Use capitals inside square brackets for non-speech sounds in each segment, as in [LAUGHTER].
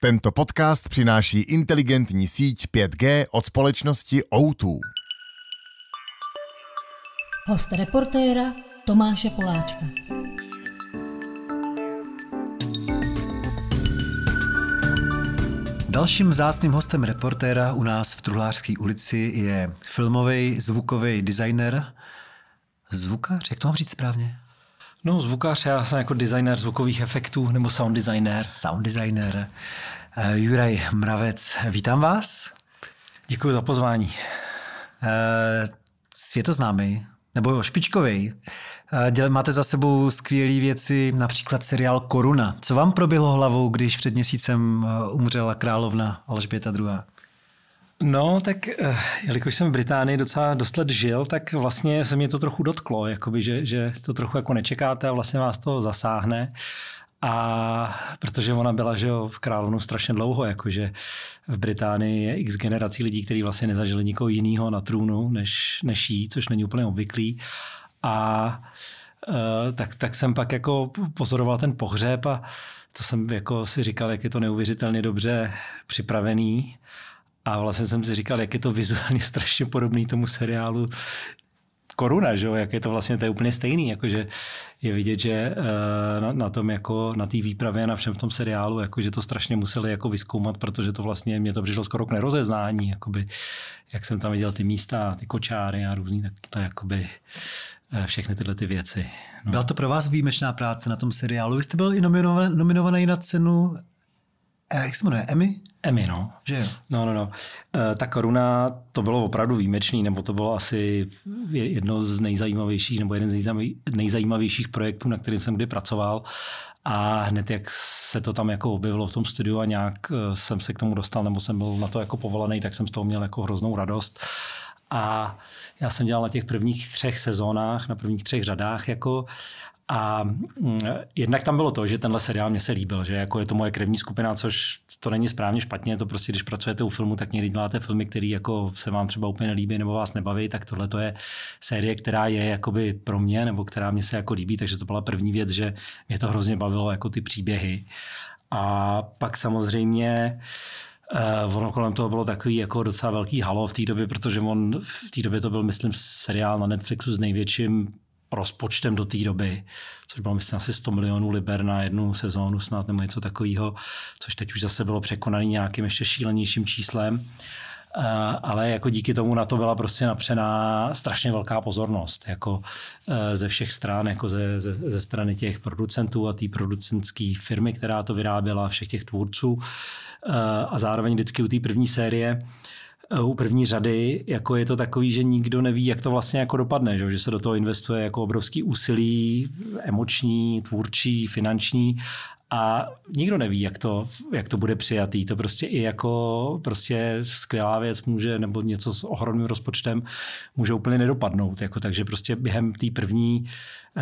Tento podcast přináší inteligentní síť 5G od společnosti O2. Host reportéra Tomáše Poláčka. Dalším vzácným hostem reportéra u nás v Truhlářské ulici je filmový zvukový designer, zvukař, jak to mám říct správně? No, zvukař, já jsem jako designer zvukových efektů nebo sound designer. Sound designer. Uh, Juraj Mravec, vítám vás. Děkuji za pozvání. Uh, světoznámý, nebo špičkový. Uh, máte za sebou skvělé věci, například seriál Koruna. Co vám proběhlo hlavou, když před měsícem umřela královna Alžběta II? No, tak eh, jelikož jsem v Británii docela dost let žil, tak vlastně se mě to trochu dotklo, jakoby, že, že to trochu jako nečekáte a vlastně vás to zasáhne. A protože ona byla že jo, v královnu strašně dlouho, jakože v Británii je x generací lidí, kteří vlastně nezažili nikoho jiného na trůnu než, než jí, což není úplně obvyklý. A uh, tak, tak jsem pak jako pozoroval ten pohřeb a to jsem jako si říkal, jak je to neuvěřitelně dobře připravený. A vlastně jsem si říkal, jak je to vizuálně [LAUGHS] strašně podobný tomu seriálu Koruna, že? jak je to vlastně to je úplně stejný, jakože je vidět, že eh, na, na tom jako na té výpravě na všem v tom seriálu, jakože to strašně museli jako vyskoumat, protože to vlastně mě to přišlo skoro k nerozeznání, jakoby, jak jsem tam viděl ty místa, ty kočáry a různý, tak to jakoby eh, všechny tyhle ty věci. No. Byla to pro vás výjimečná práce na tom seriálu? Vy jste byl i nominovaný, nominovaný na cenu jak se jmenuje, Emmy? Emmy, no. Že jo? No, no, no. E, ta koruna, to bylo opravdu výjimečný, nebo to bylo asi jedno z nejzajímavějších, nebo jeden z nejzajímavějších projektů, na kterým jsem kdy pracoval. A hned jak se to tam jako objevilo v tom studiu a nějak eh, jsem se k tomu dostal, nebo jsem byl na to jako povolaný, tak jsem z toho měl jako hroznou radost. A já jsem dělal na těch prvních třech sezónách, na prvních třech řadách jako a mm, jednak tam bylo to, že tenhle seriál mě se líbil, že jako je to moje krevní skupina, což to není správně špatně, to prostě, když pracujete u filmu, tak někdy děláte filmy, které jako se vám třeba úplně nelíbí nebo vás nebaví, tak tohle to je série, která je jakoby pro mě, nebo která mě se jako líbí, takže to byla první věc, že mě to hrozně bavilo jako ty příběhy. A pak samozřejmě Uh, ono kolem toho bylo takový jako docela velký halo v té době, protože on v té době to byl, myslím, seriál na Netflixu s největším rozpočtem do té doby, což bylo myslím asi 100 milionů liber na jednu sezónu snad nebo něco takového, což teď už zase bylo překonaný nějakým ještě šílenějším číslem. Uh, ale jako díky tomu na to byla prostě napřená strašně velká pozornost, jako uh, ze všech stran, jako ze, ze, ze strany těch producentů a té producentské firmy, která to vyráběla, všech těch tvůrců. Uh, a zároveň vždycky u té první série u první řady, jako je to takový, že nikdo neví, jak to vlastně jako dopadne, že, že se do toho investuje jako obrovský úsilí, emoční, tvůrčí, finanční a nikdo neví, jak to, jak to bude přijatý. To prostě i jako prostě skvělá věc může, nebo něco s ohromným rozpočtem může úplně nedopadnout. Jako, takže prostě během té první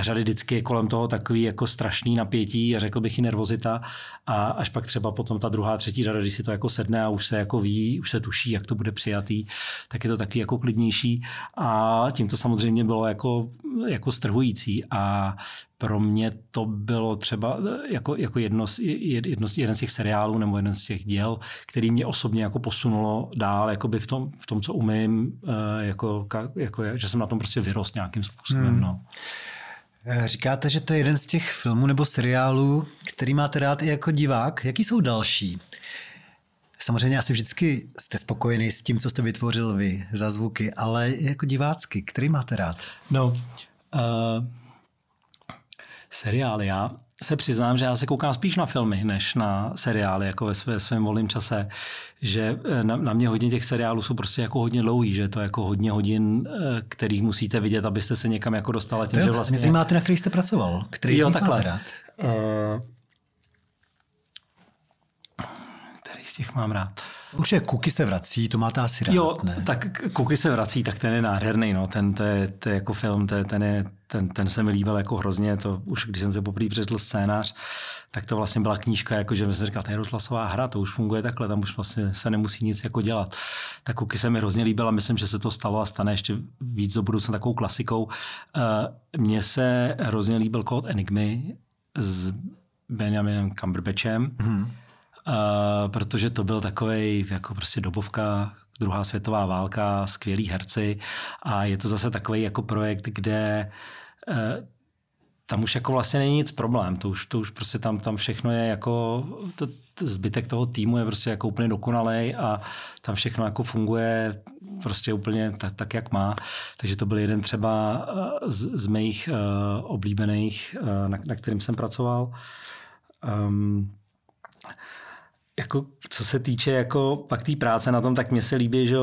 řady vždycky je kolem toho takový jako strašný napětí a řekl bych i nervozita a až pak třeba potom ta druhá, třetí řada, když si to jako sedne a už se jako ví, už se tuší, jak to bude přijatý, tak je to takový jako klidnější a tím to samozřejmě bylo jako, jako strhující a pro mě to bylo třeba jako, jako jedno, z, jedno, jeden z těch seriálů nebo jeden z těch děl, který mě osobně jako posunulo dál jakoby v, tom, v tom, co umím, eh, jako, jako, že jsem na tom prostě vyrost nějakým způsobem. Hmm. No. Eh, říkáte, že to je jeden z těch filmů nebo seriálů, který máte rád i jako divák. Jaký jsou další? Samozřejmě asi vždycky jste spokojený s tím, co jste vytvořil vy za zvuky, ale jako divácky, který máte rád? No, uh, seriály. Já se přiznám, že já se koukám spíš na filmy, než na seriály, jako ve, své, svém volném čase, že eh, na, na mě hodně těch seriálů jsou prostě jako hodně dlouhý, že to je jako hodně hodin, eh, kterých musíte vidět, abyste se někam jako dostala. Tím, jo, že vlastně... Mě zajímáte, na který jste pracoval, který jo, takhle. rád. Uh, který z těch mám rád? Určitě Kuky se vrací, to máte asi rád, jo, ne? tak Kuky se vrací, tak ten je nádherný, no. ten, to je, to je jako film, to je, ten, je, ten, ten se mi líbil jako hrozně, to už když jsem se poprvé přečetl scénář, tak to vlastně byla knížka, jako že jsem říkal, to je rozhlasová hra, to už funguje takhle, tam už vlastně se nemusí nic jako dělat. Tak Kuky se mi hrozně líbila, myslím, že se to stalo a stane ještě víc do budoucna takovou klasikou. Eh, mně se hrozně líbil kód Enigmy s Benjaminem Cumberbatchem, hmm uh, protože to byl takový jako prostě dobovka, druhá světová válka, skvělí herci a je to zase takový jako projekt, kde uh, tam už jako vlastně není nic problém, to už, to už prostě tam, tam všechno je jako, to, to zbytek toho týmu je prostě jako úplně dokonalej a tam všechno jako funguje prostě úplně tak, tak jak má. Takže to byl jeden třeba eh, z, z mých uh, oblíbených, uh, na, na kterým jsem pracoval. Um, jako, co se týče jako pak té práce na tom, tak mně se líbí, že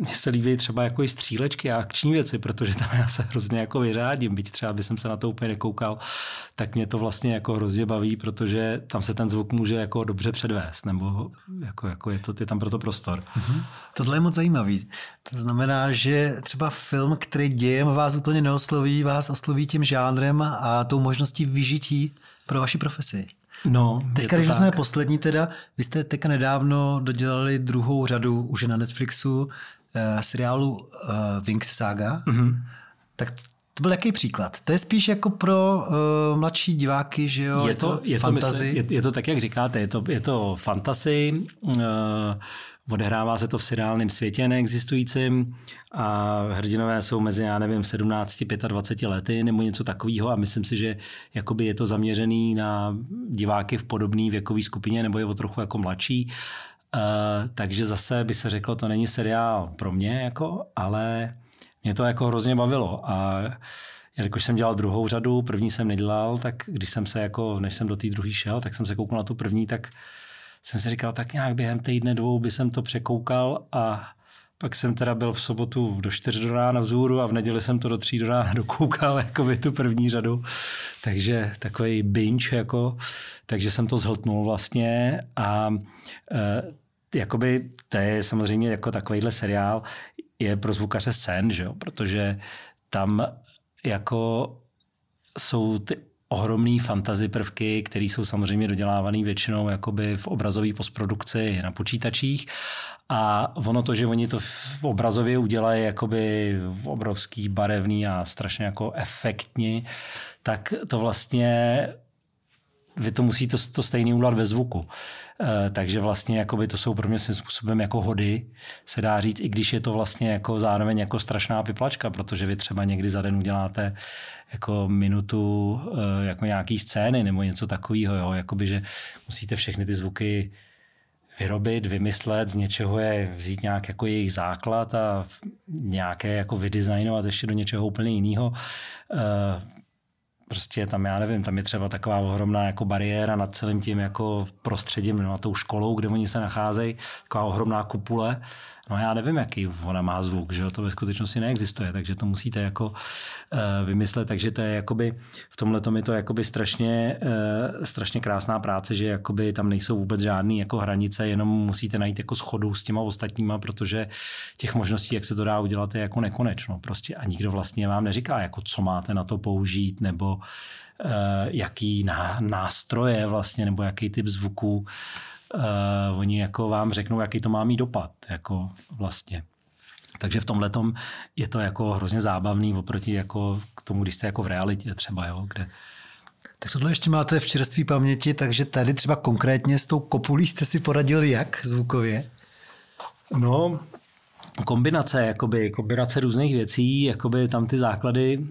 mně se líbí třeba jako i střílečky a akční věci, protože tam já se hrozně jako vyřádím, byť třeba by jsem se na to úplně nekoukal, tak mě to vlastně jako hrozně baví, protože tam se ten zvuk může jako dobře předvést, nebo jako, jako je, to, je tam proto prostor. Mm-hmm. Tohle je moc zajímavý. To znamená, že třeba film, který dějem vás úplně neosloví, vás osloví tím žánrem a tou možností vyžití pro vaši profesi. No, teďka, když jsme poslední teda, vy jste teďka nedávno dodělali druhou řadu už na Netflixu uh, seriálu uh, Wings Saga. Mm-hmm. Tak to byl jaký příklad? To je spíš jako pro uh, mladší diváky, že jo? Je to, je to, fantasy? Myslím, je, je to tak, jak říkáte, je to, je to fantasy, uh, odehrává se to v seriálním světě neexistujícím a hrdinové jsou mezi, já nevím, 17, 25 lety nebo něco takového a myslím si, že jakoby je to zaměřený na diváky v podobné věkové skupině nebo je o trochu jako mladší. Uh, takže zase by se řeklo, to není seriál pro mě, jako, ale mě to jako hrozně bavilo a Jelikož jsem dělal druhou řadu, první jsem nedělal, tak když jsem se jako, než jsem do té druhé šel, tak jsem se koukal na tu první, tak jsem si říkal, tak nějak během týdne dvou by jsem to překoukal a pak jsem teda byl v sobotu do 4 do rána vzhůru a v neděli jsem to do 3 do rána [LAUGHS] dokoukal jako by tu první řadu. Takže takový binge jako, takže jsem to zhltnul vlastně a e, jakoby to je samozřejmě jako takovýhle seriál je pro zvukaře sen, že jo? protože tam jako jsou ty ohromný fantasy prvky, které jsou samozřejmě dodělávané většinou jakoby v obrazové postprodukci na počítačích. A ono to, že oni to v obrazově udělají jakoby obrovský, barevný a strašně jako efektní, tak to vlastně vy to musíte to, to stejný udělat ve zvuku. E, takže vlastně jakoby to jsou pro mě svým způsobem jako hody, se dá říct, i když je to vlastně jako zároveň jako strašná piplačka, protože vy třeba někdy za den uděláte jako minutu e, jako nějaký scény nebo něco takového, jo? Jakoby, že musíte všechny ty zvuky vyrobit, vymyslet, z něčeho je vzít nějak jako jejich základ a nějaké jako vydesignovat ještě do něčeho úplně jiného. E, prostě tam, já nevím, tam je třeba taková ohromná jako bariéra nad celým tím jako prostředím, nad tou školou, kde oni se nacházejí, taková ohromná kupule No já nevím, jaký ona má zvuk, že to ve skutečnosti neexistuje, takže to musíte jako uh, vymyslet, takže to je jakoby, v tomhle tom je to jakoby strašně, uh, strašně krásná práce, že jakoby tam nejsou vůbec žádné jako hranice, jenom musíte najít jako schodu s těma ostatníma, protože těch možností, jak se to dá udělat, je jako nekonečno prostě a nikdo vlastně vám neříká, jako co máte na to použít, nebo uh, jaký nástroje vlastně, nebo jaký typ zvuku uh, oni jako vám řeknou, jaký to má mít dopad, jako vlastně. Takže v tomhle je to jako hrozně zábavný oproti jako k tomu, když jste jako v realitě třeba, jo, kde tak tohle ještě máte v čerství paměti, takže tady třeba konkrétně s tou kopulí jste si poradili jak zvukově? No, kombinace, jakoby, kombinace různých věcí, jakoby tam ty základy,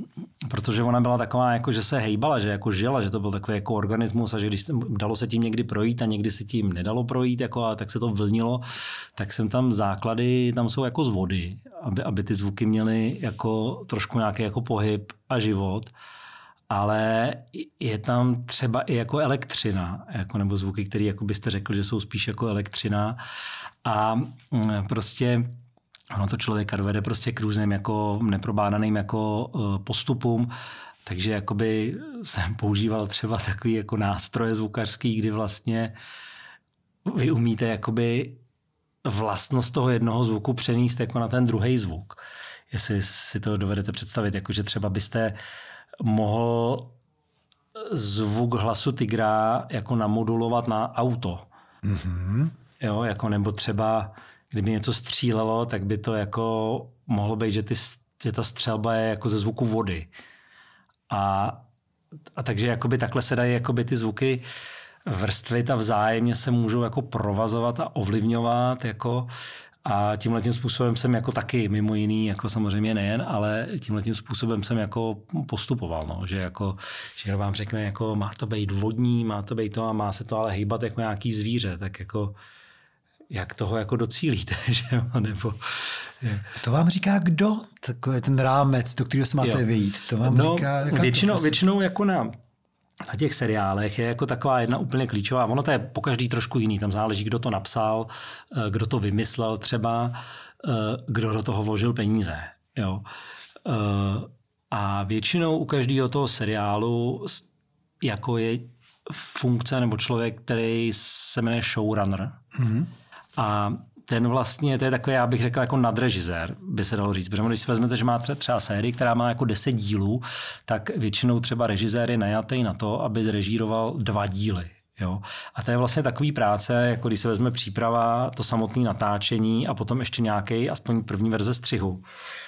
protože ona byla taková, jako, že se hejbala, že jako žila, že to byl takový jako organismus a že když dalo se tím někdy projít a někdy se tím nedalo projít, jako, a tak se to vlnilo, tak jsem tam základy, tam jsou jako z vody, aby, aby ty zvuky měly jako trošku nějaký jako pohyb a život ale je tam třeba i jako elektřina, jako nebo zvuky, které jako byste řekl, že jsou spíš jako elektřina a prostě ono to člověka dovede prostě k různým jako neprobádaným jako e, postupům, takže jakoby jsem používal třeba takový jako nástroje zvukařský, kdy vlastně vy umíte jakoby vlastnost toho jednoho zvuku přenést jako na ten druhý zvuk. Jestli si to dovedete představit, jakože třeba byste mohl zvuk hlasu tygra jako namodulovat na auto. Mm-hmm. Jo, jako nebo třeba kdyby něco střílelo, tak by to jako mohlo být, že, ty, že ta střelba je jako ze zvuku vody. A, a takže jakoby takhle se dají jakoby ty zvuky vrstvy ta vzájemně se můžou jako provazovat a ovlivňovat jako a tímhle tím způsobem jsem jako taky, mimo jiný, jako samozřejmě nejen, ale tímhle tím způsobem jsem jako postupoval, no, že jako, že vám řekne, jako má to být vodní, má to být to a má se to ale hýbat jako nějaký zvíře, tak jako jak toho jako docílíte, [LAUGHS] že jo, nebo... Je. To vám říká kdo? Takový ten rámec, do kterého se máte vyjít. To vám no, říká většinou, většinou jako na na těch seriálech je jako taková jedna úplně klíčová. Ono to je po každý trošku jiný. Tam záleží, kdo to napsal, eh, kdo to vymyslel třeba, eh, kdo do toho vložil peníze. Jo. Eh, a většinou u každého toho seriálu jako je funkce nebo člověk, který se jmenuje showrunner. Mm-hmm. A ten vlastně, to je takový, já bych řekl, jako nadrežisér, by se dalo říct. Protože když si vezmete, že máte třeba sérii, která má jako 10 dílů, tak většinou třeba režisér je najatý na to, aby zrežíroval dva díly. Jo? A to je vlastně takový práce, jako když se vezme příprava, to samotné natáčení a potom ještě nějaký, aspoň první verze střihu.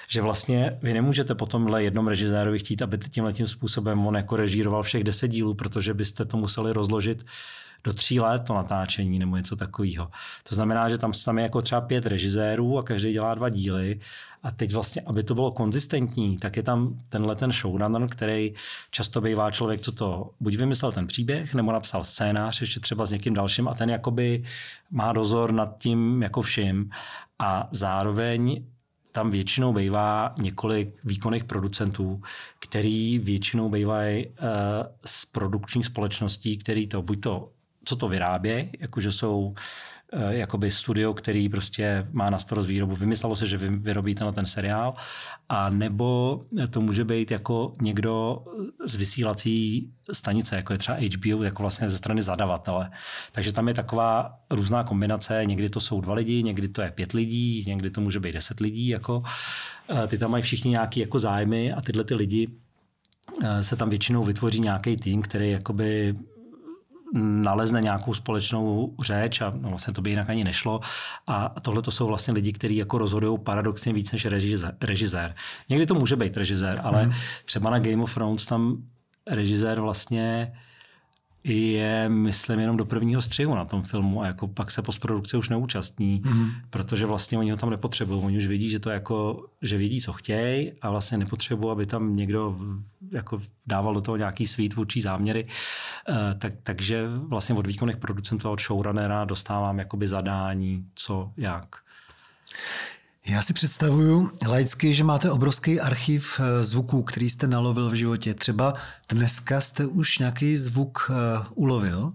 Že vlastně vy nemůžete potom jednom režisérovi chtít, aby tímhle tím způsobem on jako režíroval všech deset dílů, protože byste to museli rozložit do tří let to natáčení nebo něco takového. To znamená, že tam, tam je jako třeba pět režisérů a každý dělá dva díly a teď vlastně, aby to bylo konzistentní, tak je tam tenhle ten showrunner, který často bývá člověk, co to buď vymyslel ten příběh, nebo napsal scénář ještě třeba s někým dalším a ten jakoby má dozor nad tím jako vším a zároveň tam většinou bývá několik výkonných producentů, který většinou bývají uh, z produkčních společností, který to buď to co to vyrábějí, jakože jsou eh, jakoby studio, který prostě má na starost výrobu. Vymyslelo se, že vy vyrobíte na ten seriál, a nebo to může být jako někdo z vysílací stanice, jako je třeba HBO, jako vlastně ze strany zadavatele. Takže tam je taková různá kombinace, někdy to jsou dva lidi, někdy to je pět lidí, někdy to může být deset lidí, jako eh, ty tam mají všichni nějaký jako zájmy a tyhle ty lidi eh, se tam většinou vytvoří nějaký tým, který jakoby nalezne nějakou společnou řeč a no, vlastně to by jinak ani nešlo. A tohle to jsou vlastně lidi, kteří jako rozhodují paradoxně víc než režisér. Někdy to může být režisér, ale mm. třeba na Game of Thrones tam režisér vlastně je, myslím, jenom do prvního střihu na tom filmu a jako pak se postprodukce už neúčastní, mm-hmm. protože vlastně oni ho tam nepotřebují. Oni už vidí, že to jako, že vidí, co chtějí a vlastně nepotřebují, aby tam někdo jako dával do toho nějaký svý tvůrčí záměry. E, tak, takže vlastně od výkonných producentů a od showrunnera dostávám jakoby zadání, co, jak. Já si představuju laicky, že máte obrovský archiv eh, zvuků, který jste nalovil v životě. Třeba dneska jste už nějaký zvuk uh, ulovil?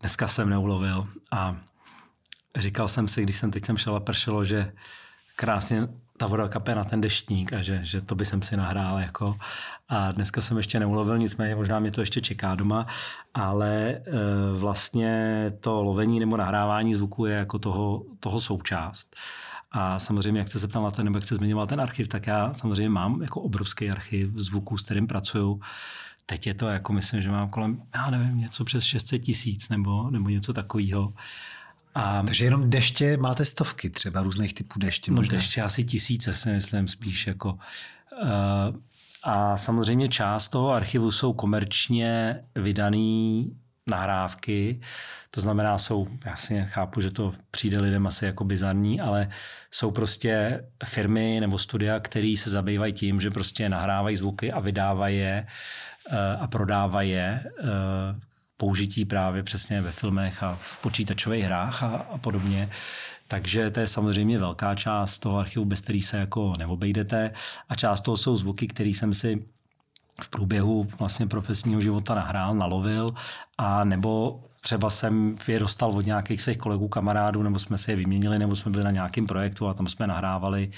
Dneska jsem neulovil a říkal jsem si, když jsem teď sem šel a pršelo, že krásně ta voda kape na ten deštník a že, že to by jsem si nahrál. Jako. A dneska jsem ještě neulovil, nicméně možná mě to ještě čeká doma, ale e, vlastně to lovení nebo nahrávání zvuku je jako toho, toho součást. A samozřejmě, jak jste se ptal na ten, nebo jak jste zmiňoval ten archiv, tak já samozřejmě mám jako obrovský archiv zvuků, s kterým pracuju. Teď je to jako, myslím, že mám kolem, já nevím, něco přes 600 tisíc nebo, nebo něco takového. A, Takže jenom deště máte stovky třeba různých typů deště? No deště asi tisíce si myslím spíš jako. Uh, a samozřejmě část toho archivu jsou komerčně vydané nahrávky, to znamená, jsou, jasně chápu, že to přijde lidem asi jako bizarní, ale jsou prostě firmy nebo studia, které se zabývají tím, že prostě nahrávají zvuky a vydávají je uh, a prodávají je uh, použití právě přesně ve filmech a v počítačových hrách a, a podobně. Takže to je samozřejmě velká část toho archivu, bez který se jako neobejdete. A část toho jsou zvuky, které jsem si v průběhu vlastně profesního života nahrál, nalovil a nebo třeba jsem je dostal od nějakých svých kolegů, kamarádů, nebo jsme si je vyměnili, nebo jsme byli na nějakém projektu a tam jsme nahrávali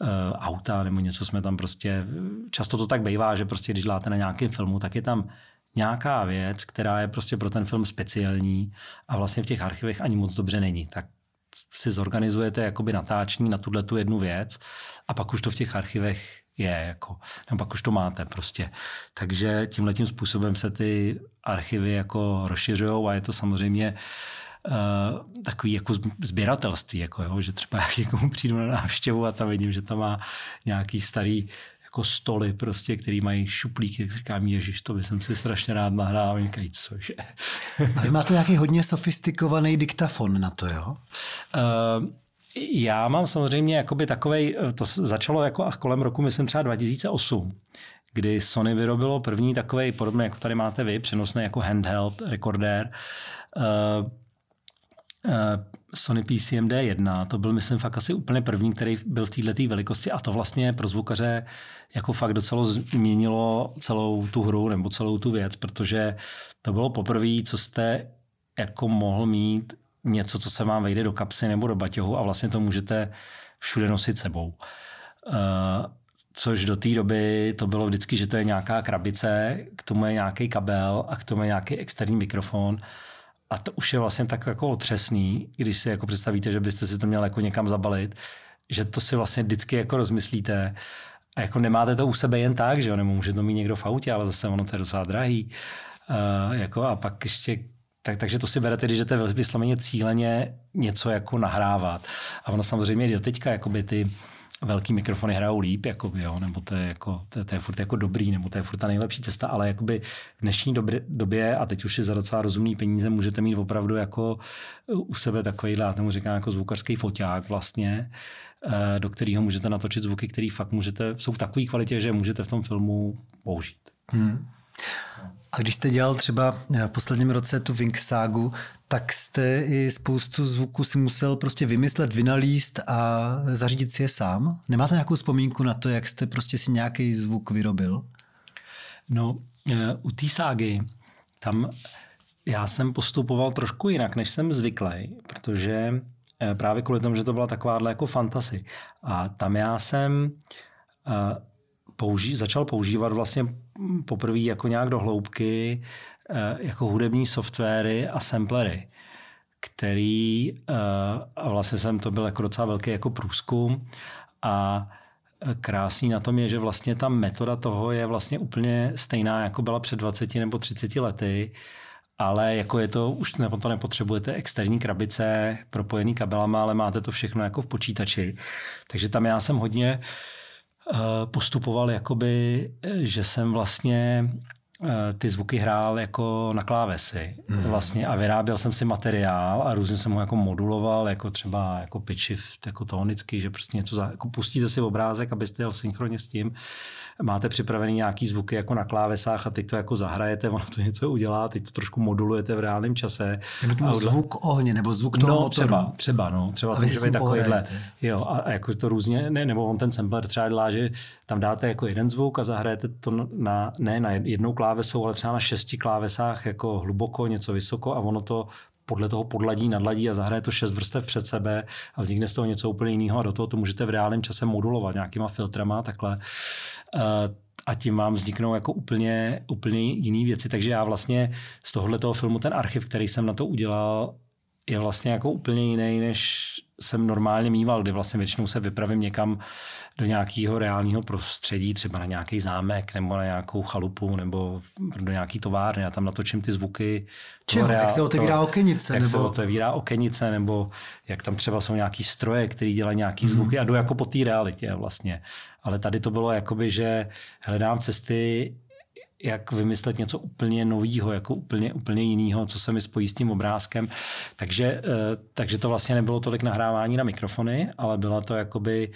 uh, auta nebo něco jsme tam prostě, často to tak bývá, že prostě když děláte na nějakém filmu, tak je tam nějaká věc, která je prostě pro ten film speciální a vlastně v těch archivech ani moc dobře není. Tak si zorganizujete jakoby natáčení na tuhle tu jednu věc a pak už to v těch archivech je, jako, nebo pak už to máte prostě. Takže tímhle tím způsobem se ty archivy jako rozšiřují a je to samozřejmě uh, takový jako sběratelství, jako jo, že třeba [LAUGHS] jak někomu přijdu na návštěvu a tam vidím, že tam má nějaký starý jako stoly prostě, který mají šuplíky, jak říkám, ježiš, to by jsem si strašně rád nahrál, říkají, cože. A vy máte nějaký hodně sofistikovaný diktafon na to, jo? Uh, já mám samozřejmě jakoby takovej, to začalo jako kolem roku, myslím třeba 2008, kdy Sony vyrobilo první takový podobný, jako tady máte vy, přenosný jako handheld rekordér. Uh, uh, Sony PCMD 1, to byl myslím fakt asi úplně první, který byl v této velikosti a to vlastně pro zvukaře jako fakt docela změnilo celou tu hru nebo celou tu věc, protože to bylo poprvé, co jste jako mohl mít něco, co se vám vejde do kapsy nebo do baťohu a vlastně to můžete všude nosit sebou. Uh, což do té doby to bylo vždycky, že to je nějaká krabice, k tomu je nějaký kabel a k tomu je nějaký externí mikrofon. A to už je vlastně tak jako otřesný, když si jako představíte, že byste si to měl jako někam zabalit, že to si vlastně vždycky jako rozmyslíte a jako nemáte to u sebe jen tak, že jo, nebo může to mít někdo v autě, ale zase ono to je docela drahý. Uh, jako a pak ještě tak, takže to si berete, když jdete vysloveně cíleně něco jako nahrávat. A ono samozřejmě do teďka jakoby ty velký mikrofony hrajou líp, jakoby, jo, nebo to je, jako, to, je, to je furt jako dobrý, nebo to je furt ta nejlepší cesta, ale jakoby v dnešní době, době, a teď už si za docela rozumný peníze můžete mít opravdu jako u sebe takový, já tomu říkám jako zvukařský foťák vlastně, eh, do kterého můžete natočit zvuky, které fakt můžete, jsou v takové kvalitě, že můžete v tom filmu použít. Hmm. A když jste dělal třeba eh, v posledním roce tu Wink ságu, tak jste i spoustu zvuků si musel prostě vymyslet, vynalíst a zařídit si je sám. Nemáte nějakou vzpomínku na to, jak jste prostě si nějaký zvuk vyrobil? No, eh, u té ságy, tam já jsem postupoval trošku jinak, než jsem zvyklý, protože eh, právě kvůli tomu, že to byla takováhle jako fantasy. A tam já jsem použí, začal používat vlastně poprvé jako nějak do hloubky eh, jako hudební softwary a samplery, který, eh, a vlastně jsem, to byl jako docela velký jako průzkum a eh, krásný na tom je, že vlastně ta metoda toho je vlastně úplně stejná, jako byla před 20 nebo 30 lety, ale jako je to, už ne, to nepotřebujete externí krabice propojený kabelama, ale máte to všechno jako v počítači. Takže tam já jsem hodně Eh, postupoval jakoby, eh, že jsem vlastně eh, ty zvuky hrál jako na klávesy mm. vlastně a vyráběl jsem si materiál a různě jsem ho jako moduloval, jako třeba jako pitch shift, jako tonický, že prostě něco, za, jako pustíte si obrázek, abyste jel synchronně s tím máte připravený nějaký zvuky jako na klávesách a teď to jako zahrajete, ono to něco udělá, teď to trošku modulujete v reálném čase. Nebo a zvuk ohně, nebo zvuk toho no, motoru. třeba, třeba, no, třeba to může být takovýhle. Jo, a, a, jako to různě, ne, nebo on ten sampler třeba dělá, že tam dáte jako jeden zvuk a zahrajete to na, ne na jednou klávesou, ale třeba na šesti klávesách jako hluboko, něco vysoko a ono to podle toho podladí, nadladí a zahraje to šest vrstev před sebe a vznikne z toho něco úplně jiného a do toho to můžete v reálném čase modulovat nějakýma filtrama takhle. Uh, a tím vám vzniknou jako úplně, úplně jiné věci. Takže já vlastně z tohohle toho filmu ten archiv, který jsem na to udělal, je vlastně jako úplně jiný, než jsem normálně mýval, kdy vlastně většinou se vypravím někam do nějakého reálného prostředí, třeba na nějaký zámek nebo na nějakou chalupu nebo do nějaký továrny a tam natočím ty zvuky. Čeho? Reál, jak se otevírá okenice? Jak nebo... se otevírá okenice nebo jak tam třeba jsou nějaký stroje, které dělají nějaký mm. zvuky a jdu jako po té realitě vlastně. Ale tady to bylo jakoby, že hledám cesty, jak vymyslet něco úplně nového, jako úplně, úplně jiného, co se mi spojí s tím obrázkem. Takže, eh, takže to vlastně nebylo tolik nahrávání na mikrofony, ale byla to jakoby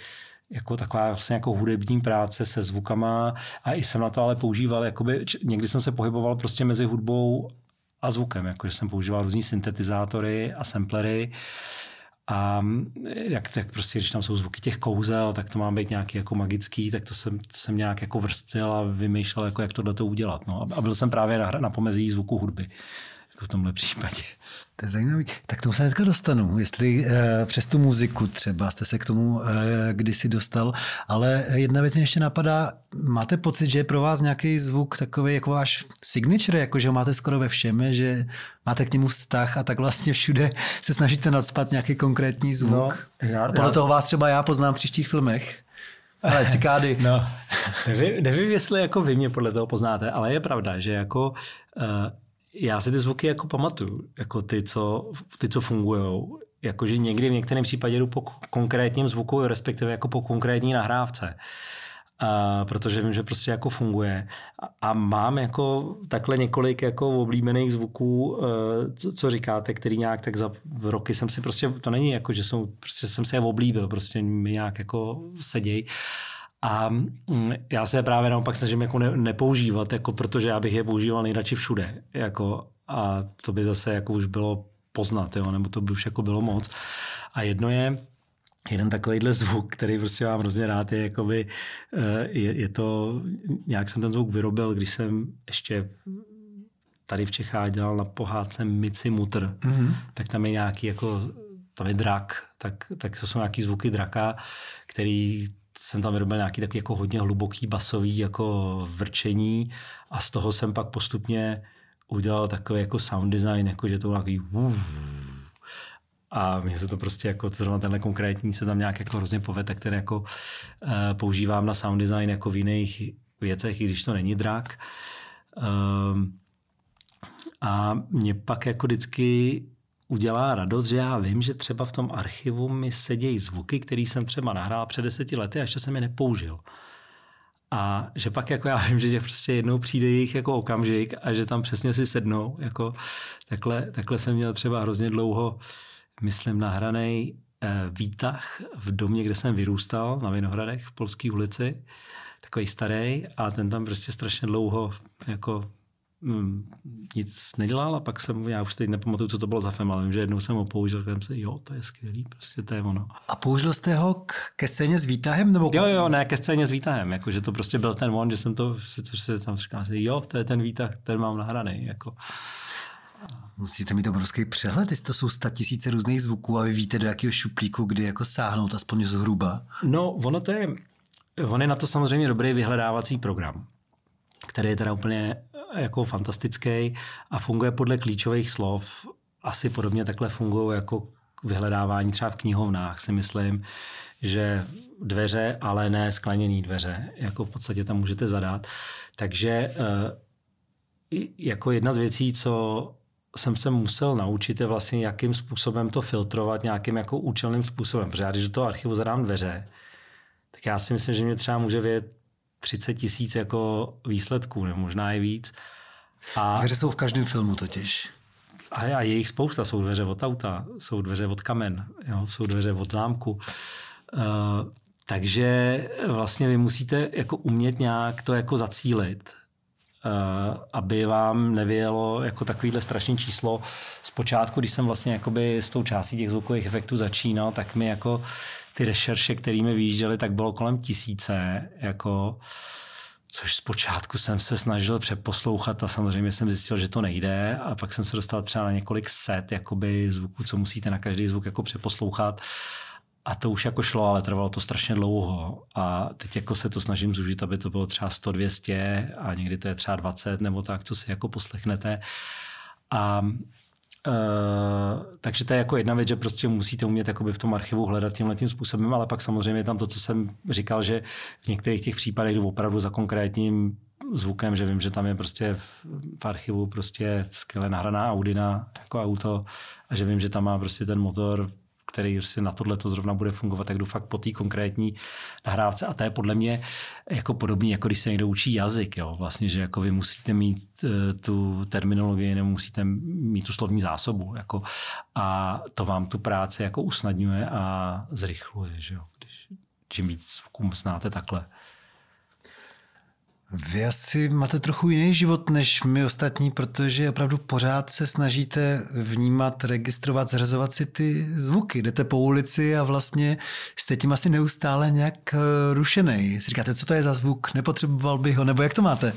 jako taková vlastně jako hudební práce se zvukama a i jsem na to ale používal, jakoby, někdy jsem se pohyboval prostě mezi hudbou a zvukem, jakože jsem používal různý syntetizátory a samplery a jak tak prostě, když tam jsou zvuky těch kouzel, tak to má být nějaký jako magický, tak to jsem, to jsem nějak jako vrstvil a vymýšlel, jako jak to udělat. No. A byl jsem právě na, na pomezí zvuku hudby jako v tomhle případě. To je zajímavý. Tak tomu se hnedka dostanu, jestli e, přes tu muziku třeba jste se k tomu e, kdysi dostal, ale jedna věc mě ještě napadá, máte pocit, že je pro vás nějaký zvuk takový jako váš signature, jako že ho máte skoro ve všem, že máte k němu vztah a tak vlastně všude se snažíte nadspat nějaký konkrétní zvuk. No, já, a podle já... toho vás třeba já poznám v příštích filmech. Ale cikády. [LAUGHS] No, nevím, nevím, jestli jako vy mě podle toho poznáte, ale je pravda, že jako uh, já si ty zvuky jako pamatuju, jako ty, co, ty, co fungují. Jakože někdy v některém případě jdu po konkrétním zvuku, respektive jako po konkrétní nahrávce. a, protože vím, že prostě jako funguje. A, a mám jako takhle několik jako oblíbených zvuků, eh, co, co říkáte, který nějak tak za roky jsem si prostě, to není jako, že jsem, prostě jsem si je oblíbil, prostě mi nějak jako seděj. A mm, já se právě naopak snažím jako ne, nepoužívat, jako protože já bych je používal nejradši všude. Jako, a to by zase jako už bylo poznat, jo, nebo to by už jako bylo moc. A jedno je, jeden takovýhle zvuk, který prostě mám hrozně rád, je, jakoby, eh, je, je to, nějak jsem ten zvuk vyrobil, když jsem ještě tady v Čechách dělal na pohádce Mici Mutr, mm-hmm. tak tam je nějaký jako, tam je drak, tak, tak to jsou nějaký zvuky draka, který jsem tam vyrobil nějaký takový jako hodně hluboký basový jako vrčení a z toho jsem pak postupně udělal takový jako sound design, jako že to nějaký uf, a mně se to prostě jako zrovna tenhle konkrétní se tam nějak jako hrozně povede, který jako uh, používám na sound design jako v jiných věcech, i když to není drak. Um, a mě pak jako vždycky udělá radost, že já vím, že třeba v tom archivu mi sedějí zvuky, který jsem třeba nahrál před deseti lety a ještě jsem je nepoužil. A že pak jako já vím, že prostě jednou přijde jejich jako okamžik a že tam přesně si sednou. Jako takhle, takhle jsem měl třeba hrozně dlouho, myslím, nahraný eh, výtah v domě, kde jsem vyrůstal, na Vinohradech v Polské ulici. Takový starý a ten tam prostě strašně dlouho jako nic nedělal a pak jsem, já už teď nepamatuju, co to bylo za film, ale vím, že jednou jsem ho použil, jsem se, jo, to je skvělý, prostě to je ono. A použil jste ho k, ke scéně s výtahem? Nebo... Jo, jo, ne, ke scéně s výtahem, jako, že to prostě byl ten on, že jsem to, si, to, si tam říkal, jo, to je ten výtah, ten mám nahraný, jako. Musíte mít obrovský přehled, jestli to jsou sta tisíce různých zvuků a vy víte, do jakého šuplíku, kdy jako sáhnout, aspoň zhruba. No, ono to je, on je na to samozřejmě dobrý vyhledávací program, který je teda úplně jako fantastický a funguje podle klíčových slov. Asi podobně takhle fungují jako vyhledávání třeba v knihovnách, si myslím, že dveře, ale ne skleněné dveře, jako v podstatě tam můžete zadat. Takže eh, jako jedna z věcí, co jsem se musel naučit, je vlastně, jakým způsobem to filtrovat nějakým jako účelným způsobem. Protože já, když do toho archivu zadám dveře, tak já si myslím, že mě třeba může vědět 30 tisíc jako výsledků, nebo možná i víc. A, dveře jsou v každém filmu totiž. A, a je jich spousta. Jsou dveře od auta, jsou dveře od kamen, jo, jsou dveře od zámku. Uh, takže vlastně vy musíte jako umět nějak to jako zacílit, aby vám nevělo jako takovýhle strašné číslo. Zpočátku, když jsem vlastně jakoby s tou částí těch zvukových efektů začínal, tak mi jako ty rešerše, kterými vyjížděly, tak bylo kolem tisíce, jako, což zpočátku jsem se snažil přeposlouchat a samozřejmě jsem zjistil, že to nejde a pak jsem se dostal třeba na několik set jakoby zvuků, co musíte na každý zvuk jako přeposlouchat a to už jako šlo, ale trvalo to strašně dlouho. A teď jako se to snažím zužit, aby to bylo třeba 100, 200 a někdy to je třeba 20 nebo tak, co si jako poslechnete. A Uh, takže to je jako jedna věc, že prostě musíte umět v tom archivu hledat tímhle tím způsobem, ale pak samozřejmě je tam to, co jsem říkal, že v některých těch případech jdu opravdu za konkrétním zvukem, že vím, že tam je prostě v, v archivu prostě skvěle nahraná Audina jako auto a že vím, že tam má prostě ten motor který si na tohle to zrovna bude fungovat, tak jdu fakt po té konkrétní nahrávce. A to je podle mě jako podobný, jako když se někdo učí jazyk. Jo? Vlastně, že jako vy musíte mít uh, tu terminologii, nebo musíte mít tu slovní zásobu. Jako, a to vám tu práci jako usnadňuje a zrychluje. Že jo? Když, čím víc znáte takhle. Vy asi máte trochu jiný život než my ostatní, protože opravdu pořád se snažíte vnímat, registrovat, zřazovat si ty zvuky. Jdete po ulici a vlastně jste tím asi neustále nějak eh, rušený. Si říkáte, co to je za zvuk, nepotřeboval bych ho, nebo jak to máte?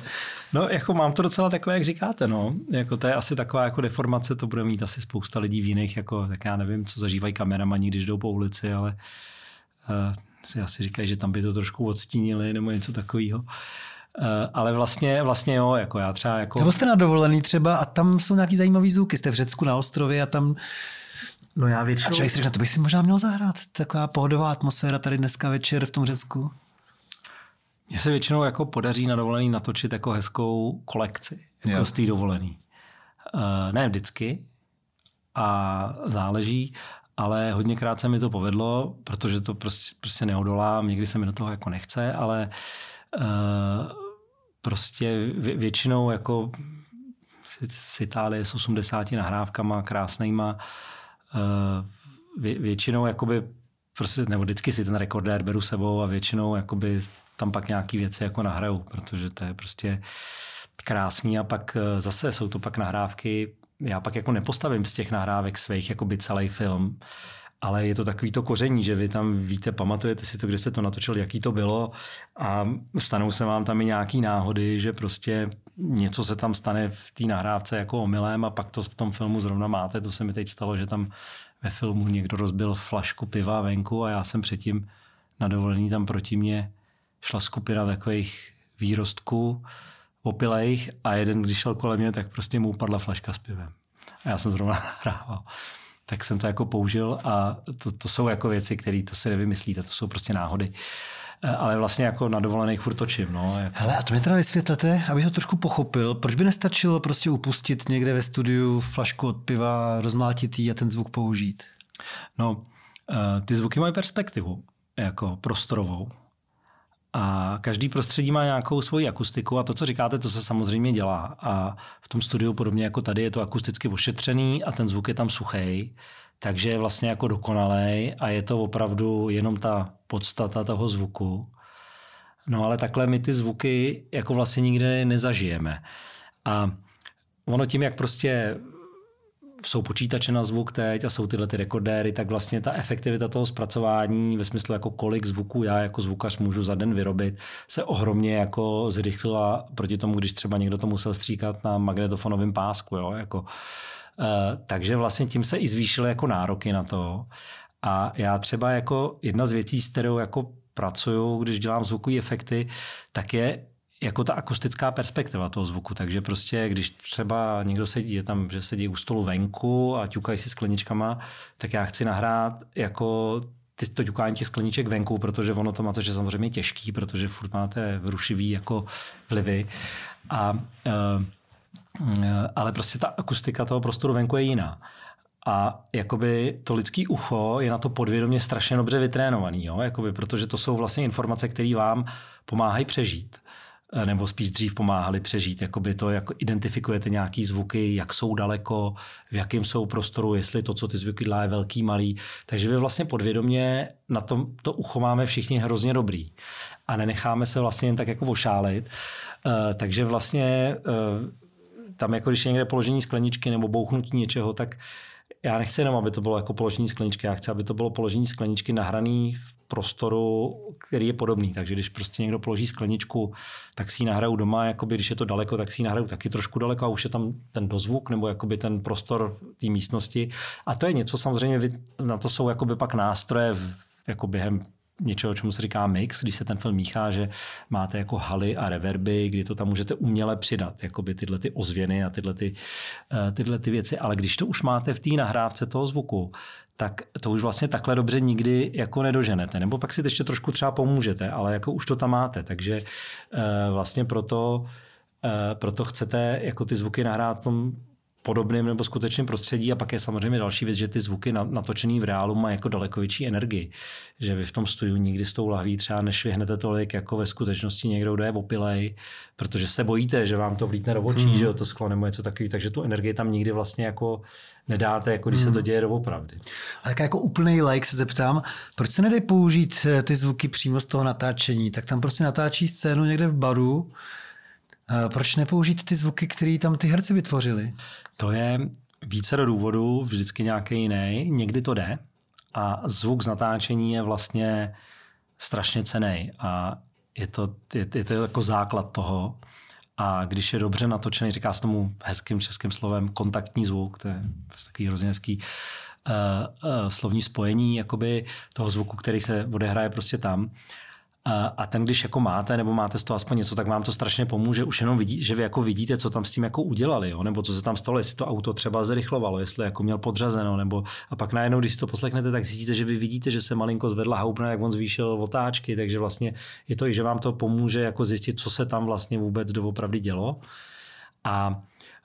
No, jako mám to docela takhle, jak říkáte, no. Jako to je asi taková jako deformace, to bude mít asi spousta lidí v jiných, jako, tak já nevím, co zažívají kameramani, když jdou po ulici, ale uh, si asi říkají, že tam by to trošku odstínili nebo něco takového. Uh, ale vlastně, vlastně jo, jako já třeba jako... Nebo jste na dovolený třeba a tam jsou nějaký zajímavý zvuky, jste v Řecku na ostrově a tam... No já většinou... A člověk si říká, to bych si možná měl zahrát, taková pohodová atmosféra tady dneska večer v tom Řecku. Mně se většinou jako podaří na dovolený natočit jako hezkou kolekci, jako jo. z té dovolený. Uh, ne vždycky, a záleží, ale hodněkrát se mi to povedlo, protože to prostě, prostě neodolám, někdy se mi do toho jako nechce, ale uh, prostě většinou jako z Itálie s 80 nahrávkama krásnýma, vě, většinou jakoby prostě, nebo vždycky si ten rekordér beru sebou a většinou jakoby tam pak nějaký věci jako nahraju, protože to je prostě krásný a pak eh, zase jsou to pak nahrávky, já pak jako nepostavím z těch nahrávek svých jako by celý film, ale je to takový to koření, že vy tam víte, pamatujete si to, kde se to natočil, jaký to bylo a stanou se vám tam i nějaký náhody, že prostě něco se tam stane v té nahrávce jako omylem a pak to v tom filmu zrovna máte. To se mi teď stalo, že tam ve filmu někdo rozbil flašku piva venku a já jsem předtím na dovolení tam proti mě šla skupina takových výrostků opilejch a jeden, když šel kolem mě, tak prostě mu upadla flaška s pivem. A já jsem zrovna [LAUGHS] hrával. Tak jsem to jako použil a to, to jsou jako věci, které to si nevymyslíte, to jsou prostě náhody. E, ale vlastně jako na dovolených furt točím. No, jako... Hele, a to mi teda vysvětlete, aby to trošku pochopil. Proč by nestačilo prostě upustit někde ve studiu flašku od piva, rozmlátit ji a ten zvuk použít? No, e, ty zvuky mají perspektivu, jako prostorovou. A každý prostředí má nějakou svoji akustiku a to, co říkáte, to se samozřejmě dělá. A v tom studiu, podobně jako tady, je to akusticky ošetřený a ten zvuk je tam suchý, takže je vlastně jako dokonalej a je to opravdu jenom ta podstata toho zvuku. No ale takhle my ty zvuky jako vlastně nikde nezažijeme. A ono tím, jak prostě jsou počítače na zvuk teď a jsou tyhle ty rekordéry, tak vlastně ta efektivita toho zpracování ve smyslu jako kolik zvuků já jako zvukař můžu za den vyrobit, se ohromně jako zrychlila proti tomu, když třeba někdo to musel stříkat na magnetofonovém pásku. Jo? Jako, uh, takže vlastně tím se i zvýšily jako nároky na to. A já třeba jako jedna z věcí, s kterou jako pracuju, když dělám zvukové efekty, tak je jako ta akustická perspektiva toho zvuku. Takže prostě, když třeba někdo sedí, je tam, že sedí u stolu venku a ťukají si skleničkama, tak já chci nahrát jako ty, to ťukání těch skleníček venku, protože ono to má, což je samozřejmě těžký, protože furt máte rušivý jako vlivy. A, uh, ale prostě ta akustika toho prostoru venku je jiná. A jakoby to lidský ucho je na to podvědomě strašně dobře vytrénovaný, jo? Jakoby, protože to jsou vlastně informace, které vám pomáhají přežít. Eh, nebo spíš dřív pomáhali přežít. Jakoby to, jak identifikujete nějaký zvuky, jak jsou daleko, v jakém jsou prostoru, jestli to, co ty zvuky dělá, je velký, malý. Takže vy vlastně podvědomě na tom to ucho máme všichni hrozně dobrý. A nenecháme se vlastně jen tak jako ošálit. Uh, takže vlastně uh, tam jako když je někde položení skleničky nebo bouchnutí něčeho, tak já nechci jenom, aby to bylo jako položení skleničky, já chci, aby to bylo položení skleničky nahraný v prostoru, který je podobný. Takže když prostě někdo položí skleničku, tak si ji nahraju doma, jakoby, když je to daleko, tak si ji nahraju taky trošku daleko a už je tam ten dozvuk nebo jakoby ten prostor té místnosti. A to je něco samozřejmě, na to jsou jakoby pak nástroje v, jako během něčeho, čemu se říká mix, když se ten film míchá, že máte jako haly a reverby, kdy to tam můžete uměle přidat, jako by tyhle ty ozvěny a tyhle, ty, eh, tyhle ty věci. Ale když to už máte v té nahrávce toho zvuku, tak to už vlastně takhle dobře nikdy jako nedoženete. Nebo pak si ještě trošku třeba pomůžete, ale jako už to tam máte. Takže eh, vlastně proto, eh, proto chcete jako ty zvuky nahrát v tom podobném nebo skutečném prostředí a pak je samozřejmě další věc, že ty zvuky natočený v reálu mají jako daleko větší energii. Že vy v tom studiu nikdy s tou lahví třeba nešvihnete tolik jako ve skutečnosti někdo, kdo je opilej, protože se bojíte, že vám to vlítne do očí, mm. že to sklo nebo něco takový, takže tu energii tam nikdy vlastně jako nedáte, jako když mm. se to hmm. děje doopravdy. A tak jako úplný like se zeptám, proč se nedej použít eh, ty zvuky přímo z toho natáčení? Tak tam prostě natáčí scénu někde v baru, proč nepoužít ty zvuky, které tam ty herci vytvořili? To je více do důvodů, vždycky nějaký jiný. Někdy to jde a zvuk z natáčení je vlastně strašně cený a je to, je, je to jako základ toho. A když je dobře natočený, říká se tomu hezkým českým slovem kontaktní zvuk, to je takový hrozně hezký uh, uh, slovní spojení jakoby toho zvuku, který se odehraje prostě tam, a ten, když jako máte, nebo máte z toho aspoň něco, tak vám to strašně pomůže. Už jenom vidí, že vy jako vidíte, co tam s tím jako udělali, jo? nebo co se tam stalo, jestli to auto třeba zrychlovalo, jestli jako měl podřazeno, nebo a pak najednou, když si to poslechnete, tak zjistíte, že vy vidíte, že se malinko zvedla houpna, jak on zvýšil otáčky, takže vlastně je to i, že vám to pomůže jako zjistit, co se tam vlastně vůbec doopravdy dělo. A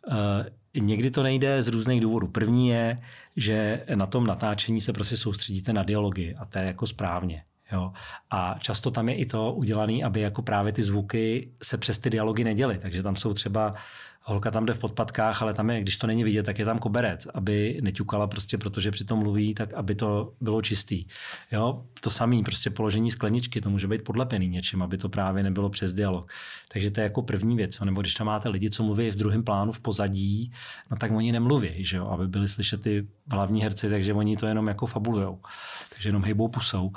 uh, někdy to nejde z různých důvodů. První je, že na tom natáčení se prostě soustředíte na dialogy a to je jako správně. Jo. A často tam je i to udělané, aby jako právě ty zvuky se přes ty dialogy neděly. Takže tam jsou třeba holka tam jde v podpatkách, ale tam je, když to není vidět, tak je tam koberec, aby neťukala prostě, protože při tom mluví, tak aby to bylo čistý. Jo? To samé, prostě položení skleničky, to může být podlepený něčím, aby to právě nebylo přes dialog. Takže to je jako první věc. Jo? Nebo když tam máte lidi, co mluví v druhém plánu, v pozadí, no tak oni nemluví, že jo? aby byli slyšet ty hlavní herci, takže oni to jenom jako fabulujou. Takže jenom hejbou pusou. Uh,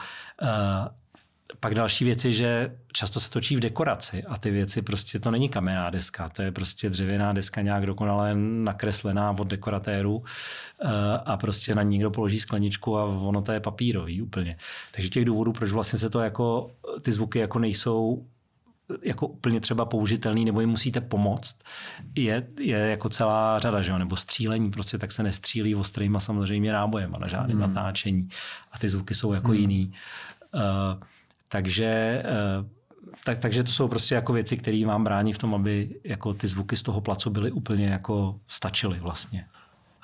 pak další věc je, že často se točí v dekoraci a ty věci prostě to není kamenná deska, to je prostě dřevěná deska nějak dokonale nakreslená od dekoratéru eh, a prostě na ní někdo položí skleničku a ono to je papírový úplně. Takže těch důvodů, proč vlastně se to jako, ty zvuky jako nejsou jako úplně třeba použitelný, nebo jim musíte pomoct, je, je jako celá řada, že jo? nebo střílení, prostě tak se nestřílí ostrýma samozřejmě nábojem a na žádném hmm. natáčení a ty zvuky jsou jako hmm. jiný. Uh, takže, eh, tak, takže to jsou prostě jako věci, které vám brání v tom, aby jako ty zvuky z toho placu byly úplně jako stačily vlastně.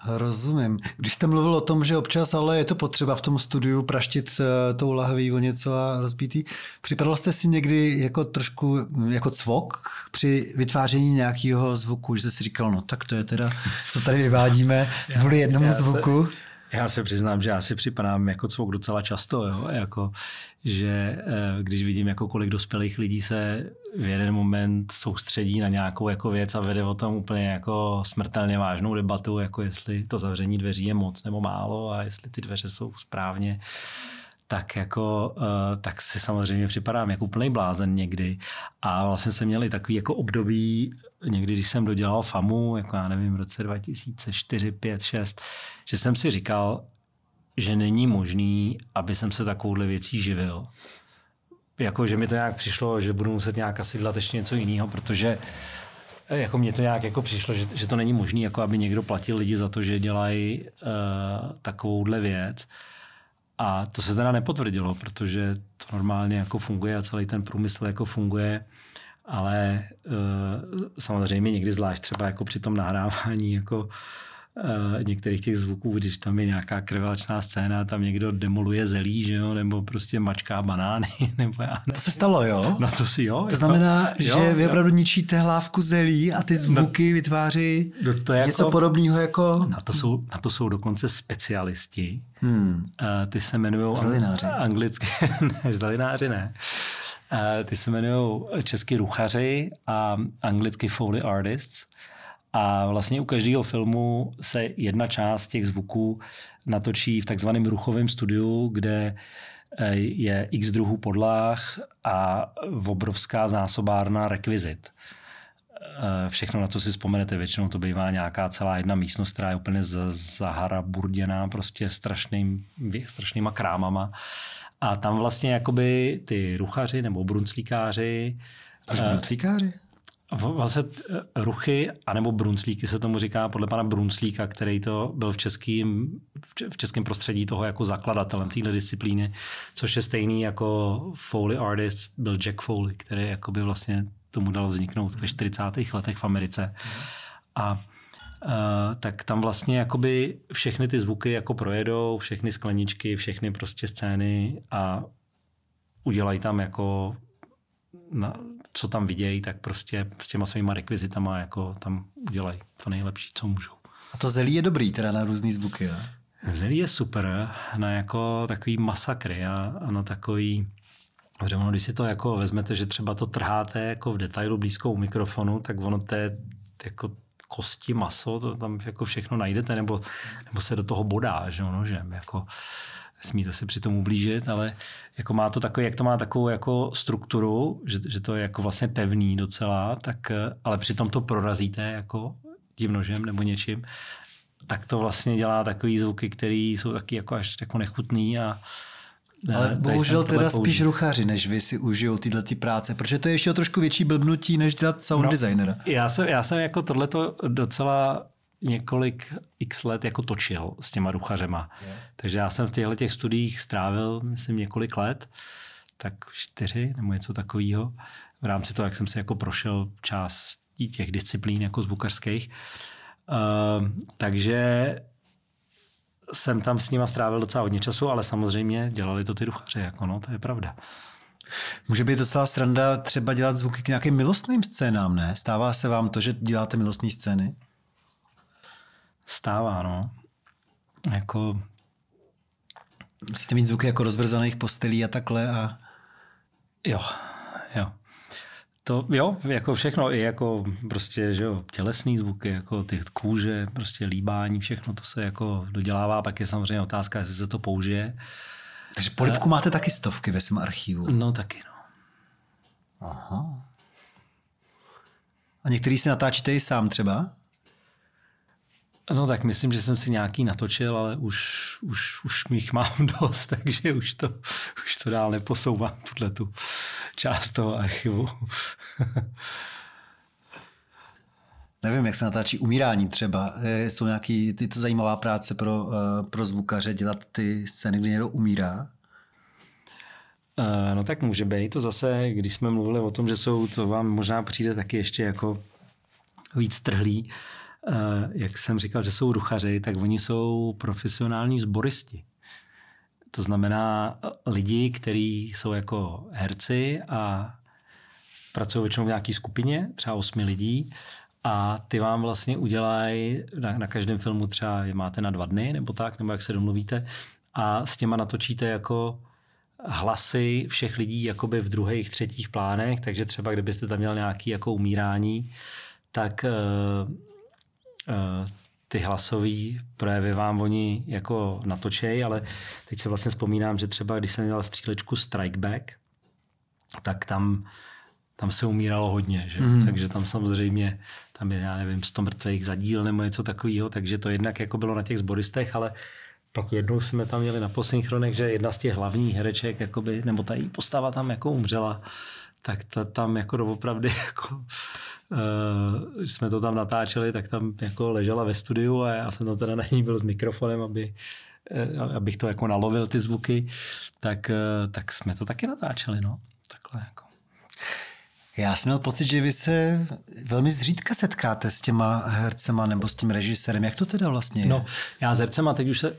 Rozumím. Když jste mluvil o tom, že občas ale je to potřeba v tom studiu praštit uh, tou lahví o něco a rozbítý, připadal jste si někdy jako trošku jako cvok při vytváření nějakého zvuku, že jste si říkal, no tak to je teda, co tady vyvádíme [LAUGHS] kvůli jednomu já zvuku? Se, já se přiznám, že já si připadám jako cvok docela často, jo? Jako, že eh, když vidím, jako kolik dospělých lidí se v jeden moment soustředí na nějakou jako věc a vede o tom úplně jako smrtelně vážnou debatu, jako jestli to zavření dveří je moc nebo málo a jestli ty dveře jsou správně, tak jako, eh, tak si samozřejmě připadám jako úplný blázen někdy. A vlastně jsem měli takový jako období, někdy, když jsem dodělal FAMu, jako já nevím, v roce 2004, 5, 6, že jsem si říkal, že není možný, aby jsem se takovouhle věcí živil. Jako, že mi to nějak přišlo, že budu muset nějak asi dělat ještě něco jiného, protože eh, jako mně to nějak jako přišlo, že, že to není možné, jako aby někdo platil lidi za to, že dělají uh, takovouhle věc. A to se teda nepotvrdilo, protože to normálně jako funguje a celý ten průmysl jako funguje, ale uh, samozřejmě někdy zvlášť třeba jako při tom nahrávání jako některých těch zvuků, když tam je nějaká krvelačná scéna, tam někdo demoluje zelí, že jo, nebo prostě mačká banány, [LAUGHS] nebo já ne. To se stalo, jo? No to si jo. To znamená, to, že jo, vy opravdu ničíte hlávku zelí a ty no. zvuky no, vytváří no to je něco jako, podobného jako... Na to, jsou, na to jsou dokonce specialisti. Hmm. Uh, ty se jmenují... Zelináři. Anglicky, [LAUGHS] ne, zelináři ne. Uh, ty se jmenují česky ruchaři a anglicky Foley Artists. A vlastně u každého filmu se jedna část těch zvuků natočí v takzvaném ruchovém studiu, kde eh, je x druhů podlah a obrovská zásobárna rekvizit. Eh, všechno, na co si vzpomenete, většinou to bývá nějaká celá jedna místnost, která je úplně zahara burděná prostě strašným, strašnýma krámama. A tam vlastně jakoby ty ruchaři nebo brunclíkáři Až brunclíkáři? Vlastně eh, ruchy, anebo brunclíky se tomu říká podle pana Brunclíka, který to byl v českém, v českém prostředí toho jako zakladatelem téhle disciplíny, což je stejný jako Foley artist byl Jack Foley, který jakoby vlastně tomu dal vzniknout ve 40. letech v Americe. A Uh, tak tam vlastně jakoby všechny ty zvuky jako projedou, všechny skleničky, všechny prostě scény a udělají tam jako na, co tam vidějí, tak prostě s těma svýma rekvizitama jako tam udělají to nejlepší, co můžou. A to zelí je dobrý teda na různý zvuky, jo? Zelí je super na jako takový masakry a, a na takový Dobře, ono, když si to jako vezmete, že třeba to trháte jako v detailu blízkou mikrofonu, tak ono to je jako kosti, maso, to tam jako všechno najdete, nebo, nebo se do toho bodá, že ono, že jako smíte se při tom ublížit, ale jako má to takový, jak to má takovou jako strukturu, že, že to je jako vlastně pevný docela, tak, ale přitom to prorazíte jako tím nožem nebo něčím, tak to vlastně dělá takový zvuky, které jsou taky jako až jako nechutný a ale bohužel teda použít. spíš ruchaři, než vy si užijou tyhle ty práce, protože to je ještě trošku větší blbnutí, než dělat sound no, designera. Já jsem, já jsem jako tohleto docela několik x let jako točil s těma ruchařema. Yeah. Takže já jsem v těchto těch studiích strávil, myslím, několik let, tak čtyři nebo něco takového. V rámci toho, jak jsem si jako prošel část těch disciplín jako zvukařských. Uh, takže jsem tam s nima strávil docela hodně času, ale samozřejmě dělali to ty duchaři, jako no, to je pravda. Může být docela sranda třeba dělat zvuky k nějakým milostným scénám, ne? Stává se vám to, že děláte milostné scény? Stává, no. Jako... Musíte mít zvuky jako rozvrzaných postelí a takhle a... Jo, jo. To jo, jako všechno, i jako prostě, že jo, tělesný zvuky, jako ty kůže, prostě líbání, všechno to se jako dodělává, pak je samozřejmě otázka, jestli se to použije. Takže polipku máte taky stovky ve svém archivu. No taky, no. Aha. A některý si natáčíte i sám třeba? No tak myslím, že jsem si nějaký natočil, ale už, už, už jich mám [LAUGHS] dost, takže už to, už to dál neposouvám, tuhle tu část toho archivu. [LAUGHS] Nevím, jak se natáčí umírání třeba. Jsou nějaký, ty to zajímavá práce pro, eh, pro zvukaře dělat ty scény, kdy někdo umírá? Uh, no tak může být. To zase, když jsme mluvili o tom, že jsou, to vám možná přijde taky ještě jako víc trhlý. Uh, jak jsem říkal, že jsou ruchaři, tak oni jsou profesionální zboristi. To znamená lidi, kteří jsou jako herci a pracují většinou v nějaké skupině, třeba osmi lidí, a ty vám vlastně udělají, na, na každém filmu třeba je máte na dva dny, nebo tak, nebo jak se domluvíte, a s těma natočíte jako hlasy všech lidí jakoby v druhých, třetích plánech, takže třeba kdybyste tam měl nějaký jako umírání, tak uh, ty hlasové projevy vám oni jako natočej, ale teď se vlastně vzpomínám, že třeba když jsem měl střílečku Strike Back, tak tam, tam se umíralo hodně, že? Mm. takže tam samozřejmě tam je, já nevím, 100 mrtvých za díl nebo něco takového, takže to jednak jako bylo na těch zboristech, ale pak jednou jsme tam měli na posynchronech, že jedna z těch hlavních hereček, jakoby, nebo ta její postava tam jako umřela, tak ta tam jako doopravdy [LAUGHS] jako uh, jsme to tam natáčeli, tak tam jako ležela ve studiu a já jsem tam teda na ní byl s mikrofonem, aby, uh, abych to jako nalovil ty zvuky, tak, uh, tak jsme to taky natáčeli, no. Takhle jako. Já jsem měl pocit, že vy se velmi zřídka setkáte s těma hercema nebo s tím režisérem. Jak to teda vlastně je? No, já s hercema teď už se,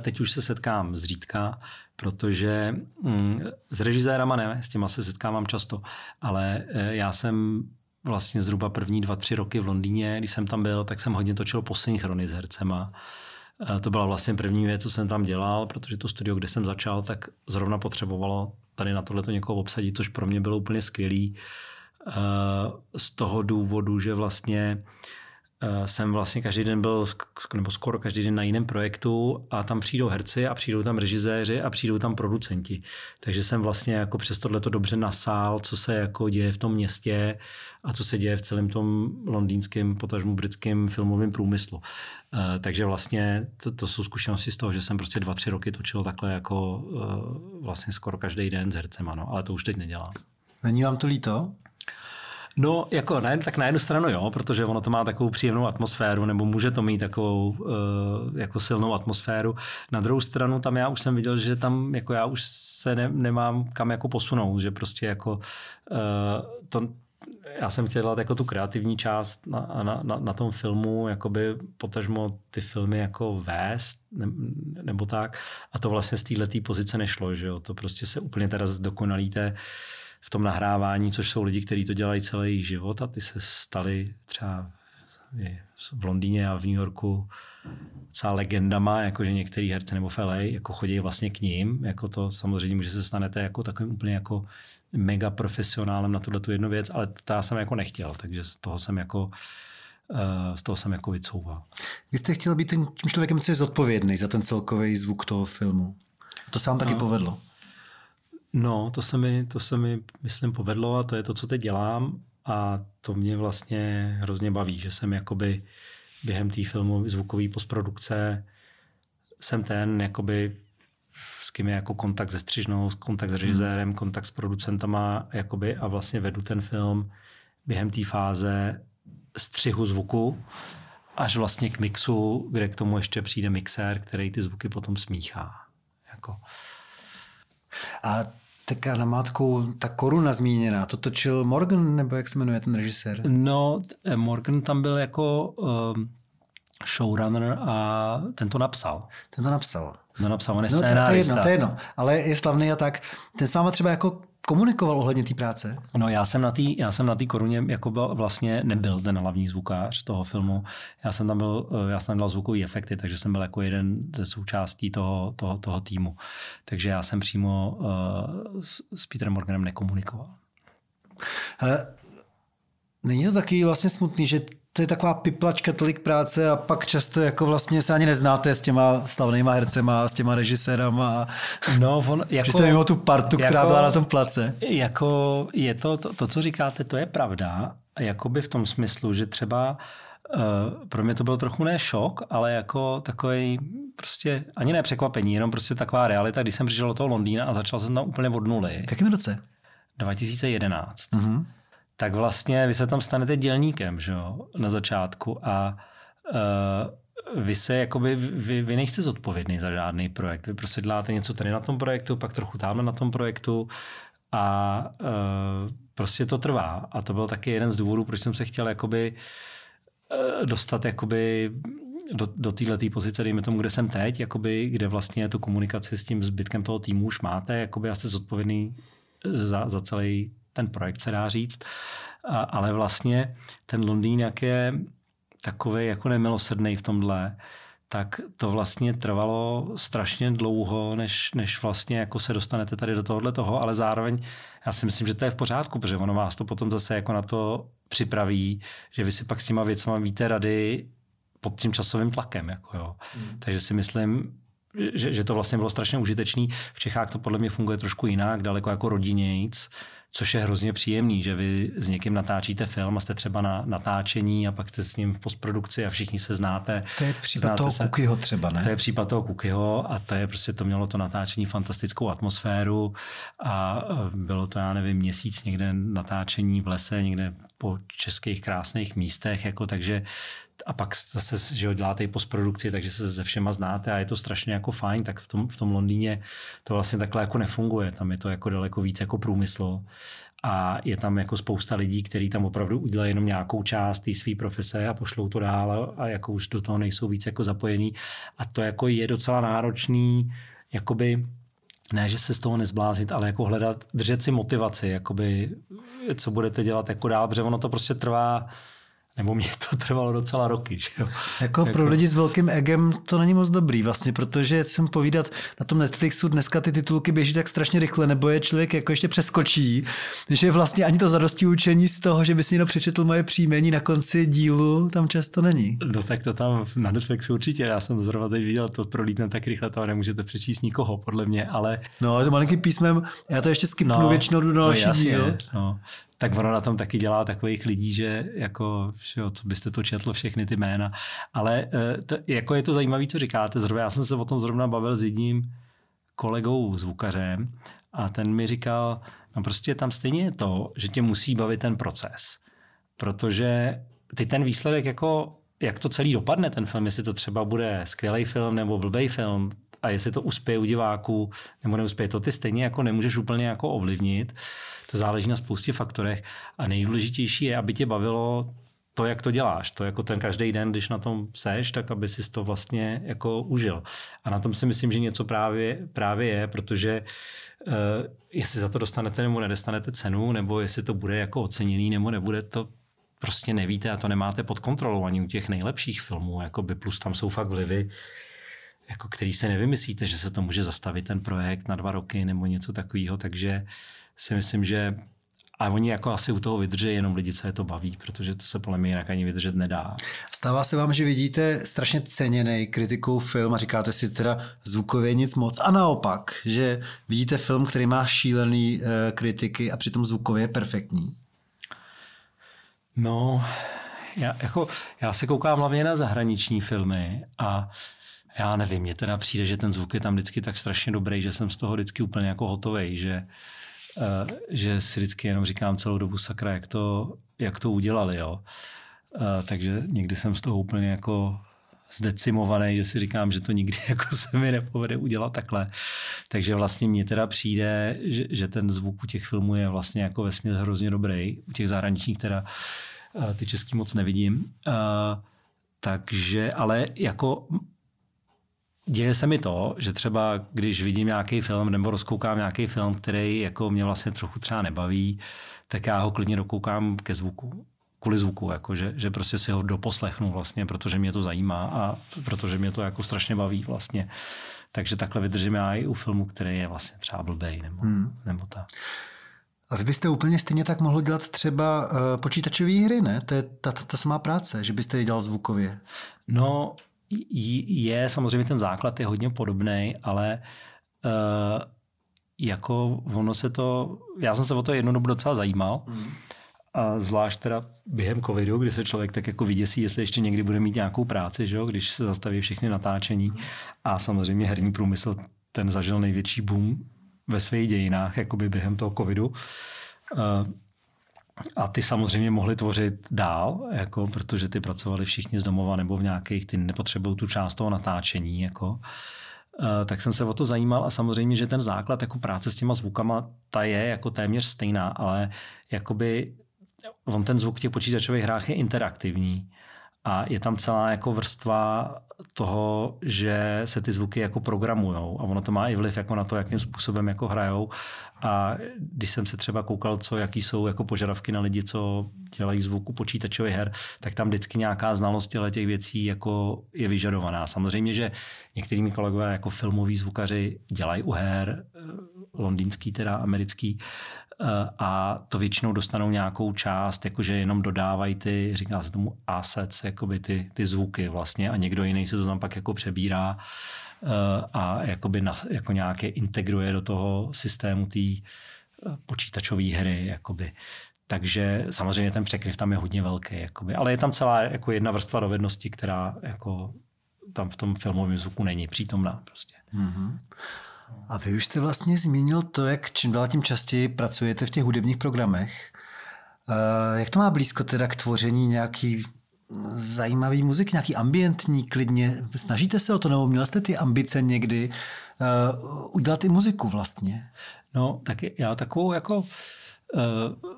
teď už se setkám zřídka, protože mm, s režisérama ne, s těma se setkávám často, ale já jsem vlastně zhruba první dva, tři roky v Londýně, když jsem tam byl, tak jsem hodně točil posynchrony s hercema. To byla vlastně první věc, co jsem tam dělal, protože to studio, kde jsem začal, tak zrovna potřebovalo tady na tohleto někoho obsadit, což pro mě bylo úplně skvělý. Z toho důvodu, že vlastně Eh, jsem vlastně každý den byl, nebo skoro každý den na jiném projektu a tam přijdou herci a přijdou tam režiséři a přijdou tam producenti. Takže jsem vlastně jako přes tohleto dobře nasál, co se jako děje v tom městě a co se děje v celém tom londýnském, potažmu britském filmovém průmyslu. Eh, takže vlastně to, to jsou zkušenosti z toho, že jsem prostě dva, tři roky točil takhle jako eh, vlastně skoro každý den s hercema, no, ale to už teď nedělám. Není vám to líto? No, jako na, tak na jednu stranu jo, protože ono to má takovou příjemnou atmosféru, nebo může to mít takovou uh, jako silnou atmosféru. Na druhou stranu tam já už jsem viděl, že tam jako já už se ne, nemám kam jako posunout, že prostě jako uh, to, já jsem chtěl dělat jako tu kreativní část na, na, na, na tom filmu, jakoby potažmo ty filmy jako vést ne, nebo tak. A to vlastně z této pozice nešlo, že jo. To prostě se úplně teda zdokonalíte v tom nahrávání, což jsou lidi, kteří to dělají celý život a ty se stali třeba v Londýně a v New Yorku docela legendama, jakože některý herci nebo v LA jako chodí vlastně k ním, jako to samozřejmě může se stanete jako takovým úplně jako mega profesionálem na tuhle tu jednu věc, ale to já jsem jako nechtěl, takže z toho jsem jako eh, z toho jsem jako vycouval. Vy jste chtěl být tím člověkem, co je zodpovědný za ten celkový zvuk toho filmu. To se vám taky no. povedlo. No, to se, mi, to se mi, myslím, povedlo a to je to, co teď dělám a to mě vlastně hrozně baví, že jsem jakoby během té filmové zvukové postprodukce jsem ten, jakoby s kým je jako kontakt se střižnou, kontakt s hmm. režisérem, kontakt s producentama jakoby, a vlastně vedu ten film během té fáze střihu zvuku až vlastně k mixu, kde k tomu ještě přijde mixér, který ty zvuky potom smíchá. Jako. A tak na mátku, ta koruna zmíněná, to točil Morgan, nebo jak se jmenuje ten režisér? No, Morgan tam byl jako, uh, showrunner a ten to napsal. Ten to napsal. Ten to napsal, on je No, to, to je scénárista. jedno, to je jedno. Ale je slavný a tak. Ten s váma třeba jako komunikoval ohledně té práce? No já jsem na té já jsem na té koruně jako byl, vlastně nebyl ten hlavní zvukář toho filmu. Já jsem tam byl, eh, já jsem dělal zvukový efekty, takže jsem byl jako jeden ze součástí toho, toho, toho týmu. Takže já jsem přímo uh, s, s Peterem Morganem nekomunikoval. Hele, není to taky vlastně smutný, že to je taková piplačka, tolik práce a pak často jako vlastně se ani neznáte s těma slavnýma hercema, s těma režisérama. No, on, [LAUGHS] jako, jste mimo tu partu, která jako- byla na tom place. Jako je to, to, to, co říkáte, to je pravda. Jakoby v tom smyslu, že třeba uh, pro mě to byl trochu ne šok, ale jako takový prostě ani ne překvapení, jenom prostě taková realita, když jsem přišel do toho Londýna a začal jsem tam úplně od nuly. V jakém roce? 2011. Mhm. Tak vlastně vy se tam stanete dělníkem, že jo, na začátku a uh, vy se jakoby, vy, vy nejste zodpovědný za žádný projekt. Vy prostě děláte něco tady na tom projektu, pak trochu tamhle na tom projektu a uh, prostě to trvá. A to byl taky jeden z důvodů, proč jsem se chtěl jakoby eh, dostat jakoby do, do této pozice, dejme tomu, kde jsem teď, jakoby, kde vlastně tu komunikaci s tím zbytkem toho týmu už máte, jakoby a jste zodpovědný za, za celý ten projekt, se dá říct. A, ale vlastně ten Londýn, jak je takový jako nemilosrdný v tomhle, tak to vlastně trvalo strašně dlouho, než, než vlastně jako se dostanete tady do tohohle toho, ale zároveň já si myslím, že to je v pořádku, protože ono vás to potom zase jako na to připraví, že vy si pak s těma věcma víte rady pod tím časovým tlakem. Jako jo. Mm. Takže si myslím, že, že to vlastně bylo strašně užitečný. V Čechách to podle mě funguje trošku jinak, daleko jako rodinnějc, což je hrozně příjemný, že vy s někým natáčíte film a jste třeba na natáčení a pak jste s ním v postprodukci a všichni se znáte. To je případ toho se. Kukyho třeba, ne? To je případ toho Kukyho a to je prostě, to mělo to natáčení fantastickou atmosféru a e, bylo to, já nevím, měsíc někde natáčení v lese, někde po českých krásných místech, jako takže a pak zase, že ho děláte i postprodukci, takže se se všema znáte a je to strašně jako fajn, tak v tom, v tom Londýně to vlastně takhle jako nefunguje, tam je to jako daleko víc jako průmysl a je tam jako spousta lidí, kteří tam opravdu udělají jenom nějakou část té své profese a pošlou to dál a, jako už do toho nejsou víc jako zapojení. A to jako je docela náročný, jakoby ne, že se z toho nezbláznit, ale jako hledat, držet si motivaci, jakoby, co budete dělat jako dál, protože ono to prostě trvá, nebo mě to trvalo docela roky. Že jo? Jako, jako pro lidi s velkým egem to není moc dobrý vlastně, protože jsem povídat na tom Netflixu dneska ty titulky běží tak strašně rychle, nebo je člověk jako ještě přeskočí, že vlastně ani to zadosti učení z toho, že by si někdo přečetl moje příjmení na konci dílu, tam často není. No tak to tam na Netflixu určitě, já jsem zrovna teď viděl, to prolítne tak rychle, to nemůžete přečíst nikoho, podle mě, ale... No, to malinkým písmem, já to ještě skipnu, no, většinou jdu na další no, jasně, díl. No. Tak ono na tom taky dělá takových lidí, že jako, že jo, co byste to četl všechny ty jména. Ale to, jako je to zajímavé, co říkáte. Zrovna, já jsem se o tom zrovna bavil s jedním kolegou zvukařem a ten mi říkal, no prostě tam stejně je to, že tě musí bavit ten proces. Protože ty ten výsledek jako jak to celý dopadne ten film, jestli to třeba bude skvělý film nebo blbý film, a jestli to uspěje u diváků nebo neuspěje, to ty stejně jako nemůžeš úplně jako ovlivnit. To záleží na spoustě faktorech a nejdůležitější je, aby tě bavilo to, jak to děláš. To jako ten každý den, když na tom seš, tak aby si to vlastně jako užil. A na tom si myslím, že něco právě, právě je, protože uh, jestli za to dostanete nebo nedostanete cenu, nebo jestli to bude jako oceněný nebo nebude, to prostě nevíte a to nemáte pod kontrolou ani u těch nejlepších filmů. Jakoby plus tam jsou fakt vlivy, jako který se nevymyslíte, že se to může zastavit ten projekt na dva roky nebo něco takového, takže si myslím, že a oni jako asi u toho vydrží jenom lidi, co je to baví, protože to se podle mě jinak ani vydržet nedá. Stává se vám, že vidíte strašně ceněný kritikou film a říkáte si teda zvukově nic moc. A naopak, že vidíte film, který má šílený uh, kritiky a přitom zvukově je perfektní. No, já, jako, já se koukám hlavně na zahraniční filmy a já nevím, mně teda přijde, že ten zvuk je tam vždycky tak strašně dobrý, že jsem z toho vždycky úplně jako hotovej, že, uh, že si vždycky jenom říkám celou dobu sakra, jak to, jak to udělali, jo. Uh, takže někdy jsem z toho úplně jako zdecimovaný, že si říkám, že to nikdy [LAUGHS] jako se mi nepovede udělat takhle. Takže vlastně mně teda přijde, že, že ten zvuk u těch filmů je vlastně jako vesměs hrozně dobrý. U těch zahraničních teda uh, ty český moc nevidím. Takže, ale jako děje se mi to, že třeba když vidím nějaký film nebo rozkoukám nějaký film, který jako mě vlastně trochu třeba nebaví, tak já ho klidně dokoukám ke zvuku kvůli zvuku, jako že, že prostě si ho doposlechnu vlastně, protože mě to zajímá a protože mě to jako strašně baví vlastně. Takže takhle vydržím já i u filmu, který je vlastně třeba blbej nebo, hmm. nebo tak. A vy byste úplně stejně tak mohl dělat třeba uh, počítačové hry, ne? To je ta, ta, ta samá práce, že byste je dělal zvukově. No, je samozřejmě ten základ je hodně podobný, ale uh, jako ono se to, já jsem se o to jednu dobu docela zajímal, hmm. A zvlášť teda během covidu, kdy se člověk tak jako vyděsí, jestli ještě někdy bude mít nějakou práci, že jo? když se zastaví všechny natáčení. A samozřejmě herní průmysl ten zažil největší boom ve svých dějinách, jakoby během toho covidu. A ty samozřejmě mohli tvořit dál, jako, protože ty pracovali všichni z domova nebo v nějakých, ty nepotřebují tu část toho natáčení. Jako. Tak jsem se o to zajímal a samozřejmě, že ten základ jako práce s těma zvukama, ta je jako téměř stejná, ale jakoby on ten zvuk v těch počítačových hrách je interaktivní a je tam celá jako vrstva toho, že se ty zvuky jako programujou a ono to má i vliv jako na to, jakým způsobem jako hrajou a když jsem se třeba koukal, co, jaký jsou jako požadavky na lidi, co dělají zvuku počítačových her, tak tam vždycky nějaká znalost těch věcí jako je vyžadovaná. Samozřejmě, že některými kolegové jako filmoví zvukaři dělají u her, eh, londýnský teda americký, a to většinou dostanou nějakou část, jakože jenom dodávají ty, říká se tomu assets, jakoby ty, ty zvuky vlastně a někdo jiný se to tam pak jako přebírá eh, a jakoby na, jako nějaké integruje do toho systému té eh, počítačové hry. Jakoby. Takže samozřejmě ten překryv tam je hodně velký, jakoby. ale je tam celá jako jedna vrstva dovednosti, která jako tam v tom filmovém zvuku není přítomná. Prostě. Mm-hmm. A vy už jste vlastně zmínil to, jak čím dál tím častěji pracujete v těch hudebních programech. Eh, jak to má blízko teda k tvoření nějaký zajímavý muziky, nějaký ambientní klidně? Snažíte se o to, nebo měl jste ty ambice někdy uh, udělat i muziku vlastně? No, tak já takovou jako... Uh,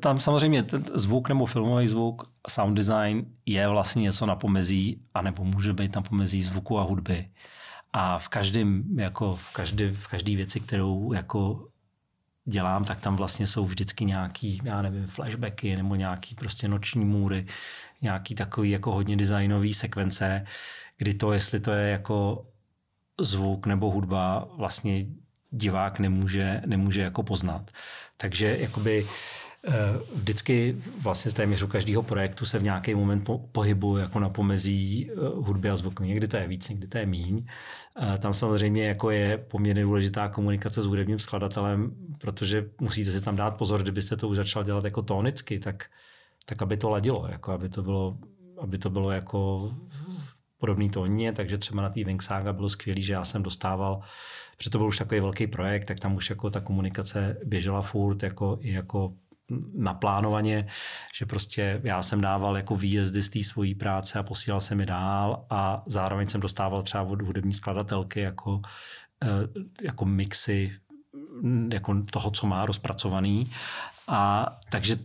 tam samozřejmě ten zvuk nebo filmový zvuk, sound design je vlastně něco na pomezí, anebo může být na pomezí zvuku a hudby. A v každém, jako v každé, v každé věci, kterou jako dělám, tak tam vlastně jsou vždycky nějaký, já nevím, flashbacky nebo nějaký prostě noční můry, nějaký takový jako hodně designový sekvence, kdy to, jestli to je jako zvuk nebo hudba, vlastně divák nemůže, nemůže jako poznat. Takže jakoby vždycky vlastně téměř u každého projektu se v nějaký moment po, pohybu jako na pomezí eh, hudby a zvuku. Někdy to je víc, někdy to je míň. Tam samozřejmě jako je poměrně důležitá komunikace s hudebním skladatelem, protože musíte si tam dát pozor, kdybyste to už začal dělat jako tónicky, tak, tak aby to ladilo, jako aby to bylo, aby to bylo jako podobný tóně, takže třeba na té Wingsaga bylo skvělé, že já jsem dostával, protože to byl už takový velký projekt, tak tam už jako ta komunikace běžela furt jako, i jako naplánovaně, že prostě já jsem dával jako výjezdy z té svojí práce a posílal jsem je dál a zároveň jsem dostával třeba od hudební skladatelky jako, eh, jako mixy jako toho, co má rozpracovaný. A takže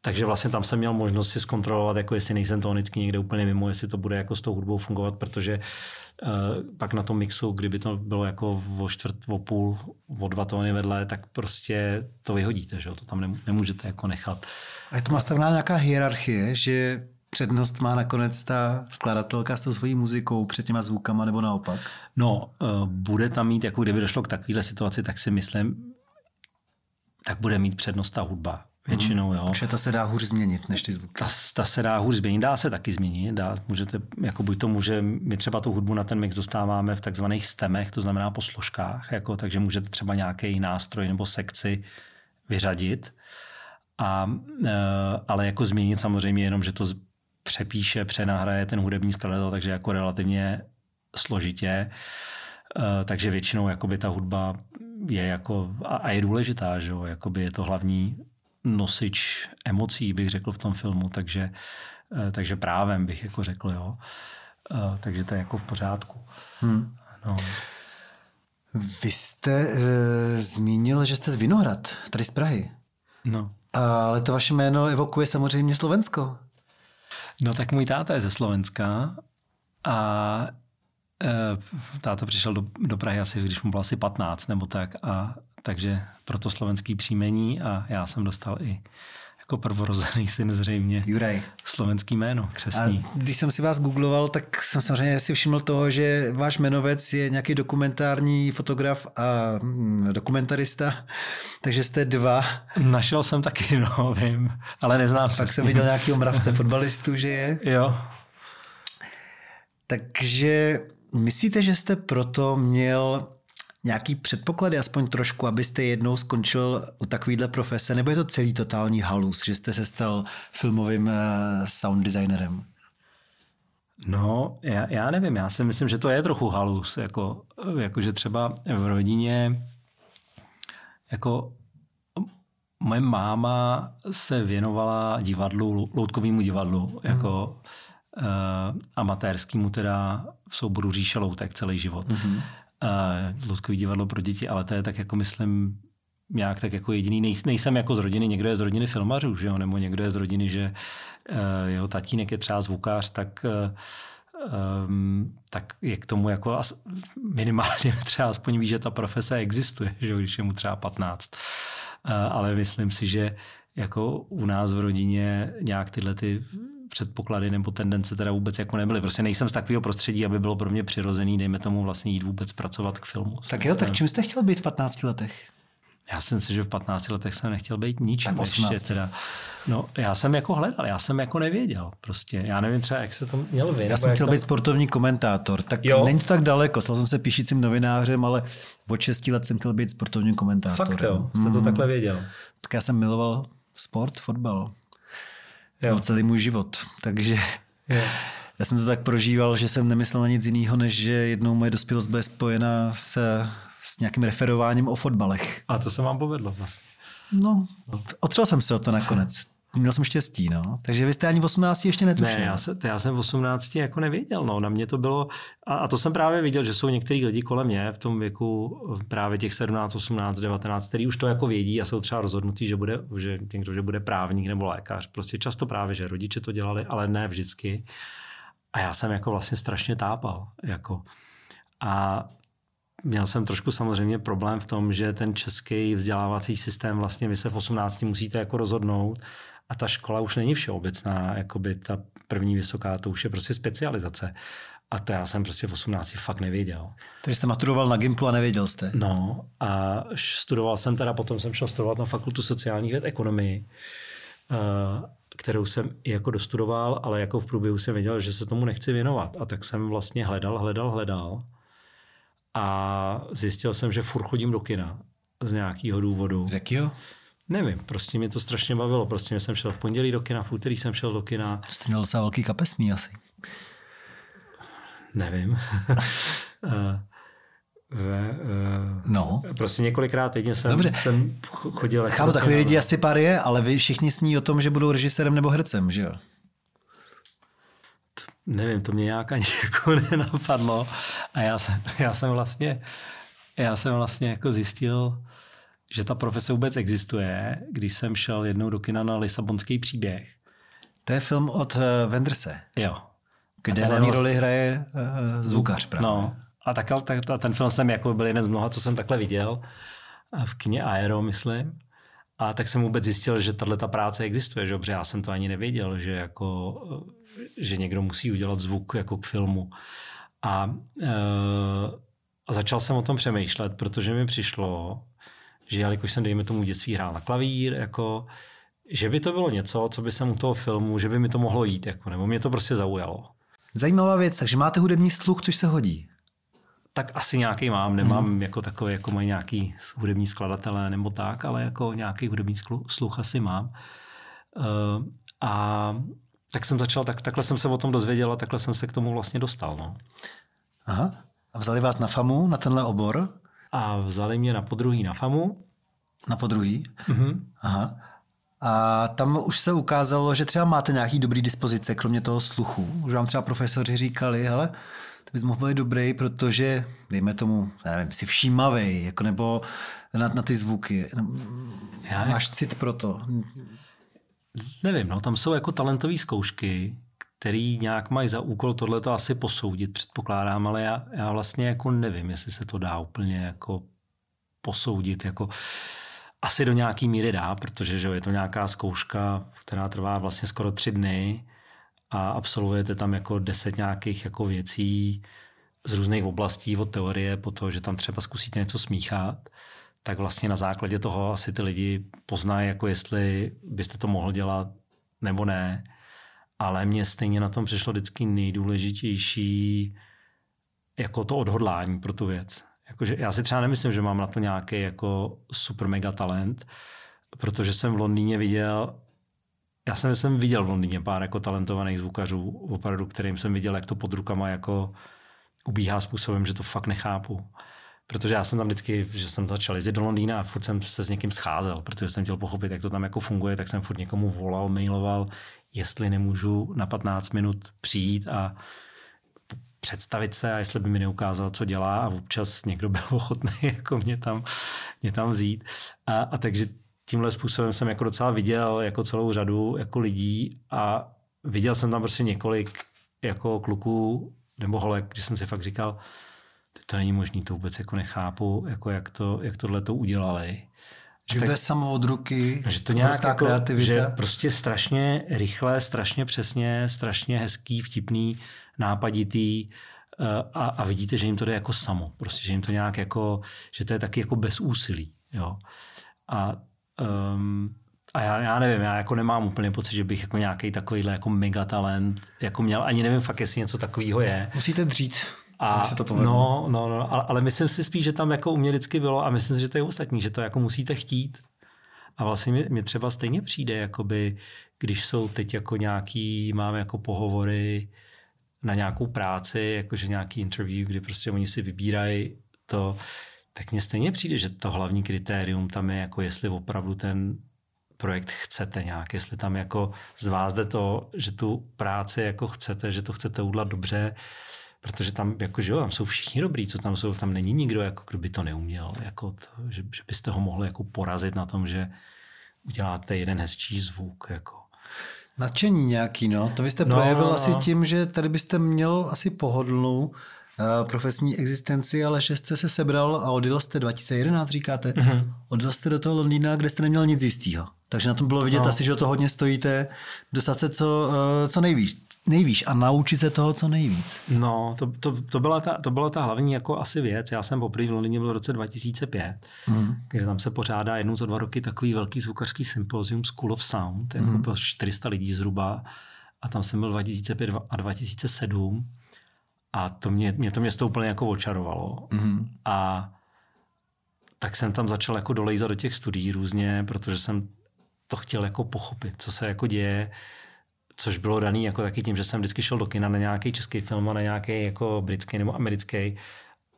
takže vlastně tam jsem měl možnost si zkontrolovat, jako jestli nejsem tónicky někde úplně mimo, jestli to bude jako s tou hudbou fungovat, protože pak na tom mixu, kdyby to bylo jako o čtvrt, o půl, o dva tóny vedle, tak prostě to vyhodíte, že? to tam nemůžete jako nechat. A je to nastavená nějaká hierarchie, že přednost má nakonec ta skladatelka s tou svojí muzikou před těma zvukama nebo naopak? No, uh, bude tam mít, jako kdyby došlo k takovéhle situaci, tak si myslím, tak bude mít přednost ta hudba většinou. Jo. Takže ta se dá hůř změnit než ty zvuky. Ta, ta se dá hůř změnit, dá se taky změnit. Dá, můžete, jako buď to může, my třeba tu hudbu na ten mix dostáváme v takzvaných stemech, to znamená po složkách, jako, takže můžete třeba nějaký nástroj nebo sekci vyřadit. A, e, ale jako změnit samozřejmě jenom, že to přepíše, přenahraje ten hudební skladatel, takže jako relativně složitě. E, takže většinou jakoby ta hudba je jako, a, je důležitá, že jo, jakoby je to hlavní nosič emocí, bych řekl v tom filmu, takže, eh, takže právem bych jako řekl, jo. Eh, takže to je jako v pořádku. Hmm. No. Vy jste e, zmínil, že jste z Vinohrad, tady z Prahy. No. Ale to vaše jméno evokuje samozřejmě Slovensko. No tak můj táta je ze Slovenska a e, táta přišel do, do Prahy asi, když mu bylo asi 15 nebo tak a takže proto slovenský příjmení a já jsem dostal i jako prvorozený syn zřejmě. Juraj. Slovenský jméno, křesní. A když jsem si vás googloval, tak jsem samozřejmě si všiml toho, že váš jmenovec je nějaký dokumentární fotograf a mm, dokumentarista, [LAUGHS] takže jste dva. Našel jsem taky, [LAUGHS] no, vím, ale neznám se. Pak jsem viděl nějaký [LAUGHS] mravce fotbalistu, že je. Jo. Takže myslíte, že jste proto měl nějaký předpoklady, aspoň trošku, abyste jednou skončil u takovýhle profese, nebo je to celý totální halus, že jste se stal filmovým uh, sound designerem? No, já, já nevím, já si myslím, že to je trochu halus, jako, jako že třeba v rodině jako moje máma se věnovala divadlu, loutkovému divadlu, mm. jako uh, amatérskému teda v souboru Říše Loutek celý život. Mm-hmm uh, loutkový divadlo pro děti, ale to je tak jako myslím nějak tak jako jediný, Nej, nejsem jako z rodiny, někdo je z rodiny filmařů, že jo? nebo někdo je z rodiny, že uh, jeho tatínek je třeba zvukář, tak uh, um, tak je k tomu jako as, minimálně [LAUGHS] třeba aspoň ví, že ta profese existuje, že když je mu třeba 15. Uh, ale myslím si, že jako u nás v rodině nějak tyhle ty předpoklady nebo tendence teda vůbec jako nebyly. Prostě nejsem z takového prostředí, aby bylo pro mě přirozený, dejme tomu vlastně jít vůbec pracovat k filmu. Tak jo, tak čím jste chtěl být v 15 letech? Já jsem si, že v 15 letech jsem nechtěl být ničím. Tak 18. Ještě teda. No, já jsem jako hledal, já jsem jako nevěděl. Prostě, já nevím třeba, jak se to měl vy. Já jsem chtěl to... být sportovní komentátor. Tak jo. není to tak daleko. Stal jsem se píšícím novinářem, ale od 6 let jsem chtěl být sportovním komentátorem. Fakt jo, jste mm. to takhle věděl. Tak já jsem miloval sport, fotbal jo. celý můj život. Takže jo. já jsem to tak prožíval, že jsem nemyslel na nic jiného, než že jednou moje dospělost bude spojena se, s nějakým referováním o fotbalech. A to se vám povedlo vlastně. No, no. otřel jsem se o to nakonec měl jsem štěstí, no. Takže vy jste ani v 18 ještě netušil. Ne, já, se, já jsem v 18 jako nevěděl, no. Na mě to bylo, a, a to jsem právě viděl, že jsou některý lidi kolem mě v tom věku právě těch 17, 18, 19, který už to jako vědí a jsou třeba rozhodnutí, že bude, že někdo, že bude právník nebo lékař. Prostě často právě, že rodiče to dělali, ale ne vždycky. A já jsem jako vlastně strašně tápal. Jako. A měl jsem trošku samozřejmě problém v tom, že ten český vzdělávací systém vlastně vy se v 18 musíte jako rozhodnout a ta škola už není všeobecná, jakoby ta první vysoká, to už je prostě specializace. A to já jsem prostě v 18 fakt nevěděl. Takže jste maturoval na Gimplu a nevěděl jste? No a studoval jsem teda, potom jsem šel studovat na fakultu sociálních věd ekonomii, eh, kterou jsem i jako dostudoval, ale jako v průběhu jsem věděl, že se tomu nechci věnovat. A tak jsem vlastně hledal, hledal, hledal. A zjistil jsem, že furt chodím do kina z nějakého důvodu. Z jakého? Nevím, prostě mě to strašně bavilo. Prostě jsem šel v pondělí do kina, v úterý jsem šel do kina. Měl docela velký kapesný asi. Nevím. [LAUGHS] Eh, ve, uh, no. Prostě několikrát týdně jsem, Dobře. jsem chodil. Jako Chápu, takový lidi asi pár je, ale vy všichni sní o tom, že budou režisérem nebo hercem, že jo? Nevím, to mě nějak ani [LAUGHS] jako nenapadlo. A já jsem, já jsem vlastně, já jsem vlastně jako zjistil, že ta profese vůbec existuje, když jsem šel jednou do kina na Lisabonský příběh. To je film od uh, Wenderse. Jo. Kde hlavní vlastně... roli hraje uh, zvukař právě. No. A tak, tak, ten film jsem jako byl jeden z mnoha, co jsem takhle viděl. V kině Aero, myslím. A tak jsem vůbec zjistil, že tahle ta práce existuje, že? protože já jsem to ani nevěděl, že, jako, že někdo musí udělat zvuk jako k filmu. A, e, a začal jsem o tom přemýšlet, protože mi přišlo, že jelikož jsem, dejme tomu, v dětství hrál na klavír, jako, že by to bylo něco, co by se u toho filmu, že by mi to mohlo jít, jako, nebo mě to prostě zaujalo. Zajímavá věc, takže máte hudební sluch, což se hodí. Tak asi nějaký mám, nemám mm. jako takový, jako mají nějaký hudební skladatelé nebo tak, ale jako nějaký hudební sluch asi mám. Uh, a tak jsem začal, tak, takhle jsem se o tom dozvěděl a takhle jsem se k tomu vlastně dostal. No. Aha. A vzali vás na FAMu, na tenhle obor? A vzali mě na podruhý na FAMu. Na podruhý? Mm-hmm. Aha. A tam už se ukázalo, že třeba máte nějaký dobrý dispozice, kromě toho sluchu. Už vám třeba profesoři říkali, hele, ty bys mohl být dobrý, protože, dejme tomu, nevím, jsi všímavý, jako nebo na, na ty zvuky. Já, Máš cit pro to. nevím, no, tam jsou jako talentové zkoušky, který nějak mají za úkol tohleto asi posoudit, předpokládám, ale já, já vlastně jako nevím, jestli se to dá úplně jako posoudit, jako asi do nějaký míry dá, protože že je to nějaká zkouška, která trvá vlastně skoro tři dny a absolvujete tam jako deset nějakých jako věcí z různých oblastí, od teorie po to, že tam třeba zkusíte něco smíchat, tak vlastně na základě toho asi ty lidi poznají, jako jestli byste to mohl dělat nebo ne. Ale mně stejně na tom přišlo vždycky nejdůležitější jako to odhodlání pro tu věc. Jakože já si třeba nemyslím, že mám na to nějaký jako super mega talent, protože jsem v Londýně viděl, já jsem, jsem viděl v Londýně pár jako talentovaných zvukařů, opravdu, kterým jsem viděl, jak to pod rukama jako ubíhá způsobem, že to fakt nechápu. Protože já jsem tam vždycky, že jsem začal jezdit do Londýna a furt jsem se s někým scházel, protože jsem chtěl pochopit, jak to tam jako funguje, tak jsem furt někomu volal, mailoval, jestli nemůžu na 15 minut přijít a představit se a jestli by mi neukázal, co dělá a občas někdo byl ochotný [LAUGHS] jako mě tam, mě tam vzít. A, a takže tímhle způsobem jsem jako docela viděl jako celou řadu jako lidí a viděl jsem tam prostě několik jako kluků nebo holek, když jsem si fakt říkal, to není možný, to vůbec jako nechápu, jako jak, to, jak tohle to udělali. Že tak, to je samo od ruky, že to nějak jako, kreativita. že prostě strašně rychle, strašně přesně, strašně hezký, vtipný, nápaditý uh, a, a vidíte, že jim to jde jako samo. Prostě, že jim to nějak jako, že to je taky jako bez úsilí. Jo. A, um, a já, já nevím, já jako nemám úplně pocit, že bych jako nějaký takovýhle jako megatalent jako měl, ani nevím fakt, jestli něco takového je. Musíte dřít. A, se to povedlo. no, no, no, ale, ale myslím si spíš, že tam jako u mě vždycky bylo a myslím si, že to je ostatní, že to jako musíte chtít. A vlastně mi, mi třeba stejně přijde, jakoby, když jsou teď jako nějaký, máme jako pohovory na nějakou práci, jakože nějaký interview, kdy prostě oni si vybírají to, tak mně stejně přijde, že to hlavní kritérium tam je, jako jestli opravdu ten projekt chcete nějak, jestli tam jako z vás jde to, že tu práci jako chcete, že to chcete udělat dobře, protože tam, jako, že jo, tam jsou všichni dobrý, co tam jsou, tam není nikdo, jako, kdo by to neuměl, jako to, že, že, byste ho mohli jako porazit na tom, že uděláte jeden hezčí zvuk. Jako. Nadšení nějaký, no. To vy jste No, projevil no, asi no. tím, že tady byste měl asi pohodlnou uh, profesní existenci, ale že jste se sebral a odjel jste 2011, říkáte. Mhm. Mm-hmm. Odjel jste do toho Londýna, kde jste neměl nic jistého. Takže na tom bylo vidět No. asi, že o to hodně stojíte, dostat se co, uh, co nejvíc, nejvíš a naučit se toho co nejvíc. No, to, to, to, byla ta, to byla ta hlavní jako asi věc. Já jsem poprvé v Londýně byl v roce 2005, mm. kde tam se pořádá jednou za dva roky takový velký zvukařský sympozium School of Sound, jako mm. 400 lidí zhruba. A tam jsem byl 2005 a 2007. A to mě, mě to město úplně jako očarovalo. Mm. A tak jsem tam začal jako dolejzat do těch studií různě, protože jsem to chtěl jako pochopit, co se jako děje, což bylo daný jako taky tím, že jsem vždycky šel do kina na nějaký český film a na nějaký jako britský nebo americký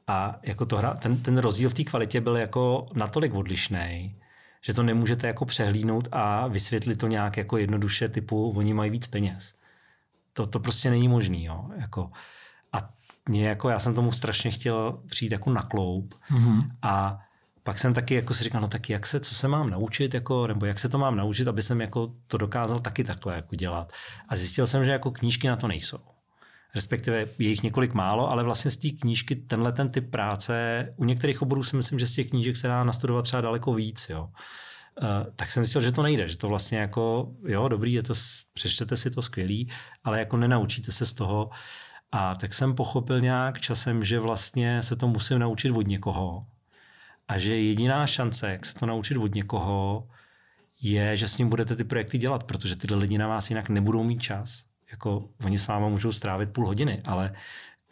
a jako to hra, ten, ten rozdíl v té kvalitě byl jako natolik odlišný, že to nemůžete jako přehlídnout a vysvětlit to nějak jako jednoduše typu oni mají víc peněz. To, to prostě není možný. Jo? Jako, a mě jako, já jsem tomu strašně chtěl přijít jako na kloup mm-hmm. a pak jsem taky jako si říkal, no tak jak se, co se mám naučit, jako, nebo jak se to mám naučit, aby jsem jako to dokázal taky takhle jako dělat. A zjistil jsem, že jako knížky na to nejsou. Respektive je jich několik málo, ale vlastně z té knížky tenhle ten typ práce, u některých oborů si myslím, že z těch knížek se dá nastudovat třeba daleko víc. Jo. Uh, tak jsem zjistil, že to nejde, že to vlastně jako, jo, dobrý, je to, přečtete si to skvělý, ale jako nenaučíte se z toho. A tak jsem pochopil nějak časem, že vlastně se to musím naučit od někoho, a že jediná šance, jak se to naučit od někoho, je, že s ním budete ty projekty dělat, protože tyhle lidi na vás jinak nebudou mít čas. Jako oni s váma můžou strávit půl hodiny, ale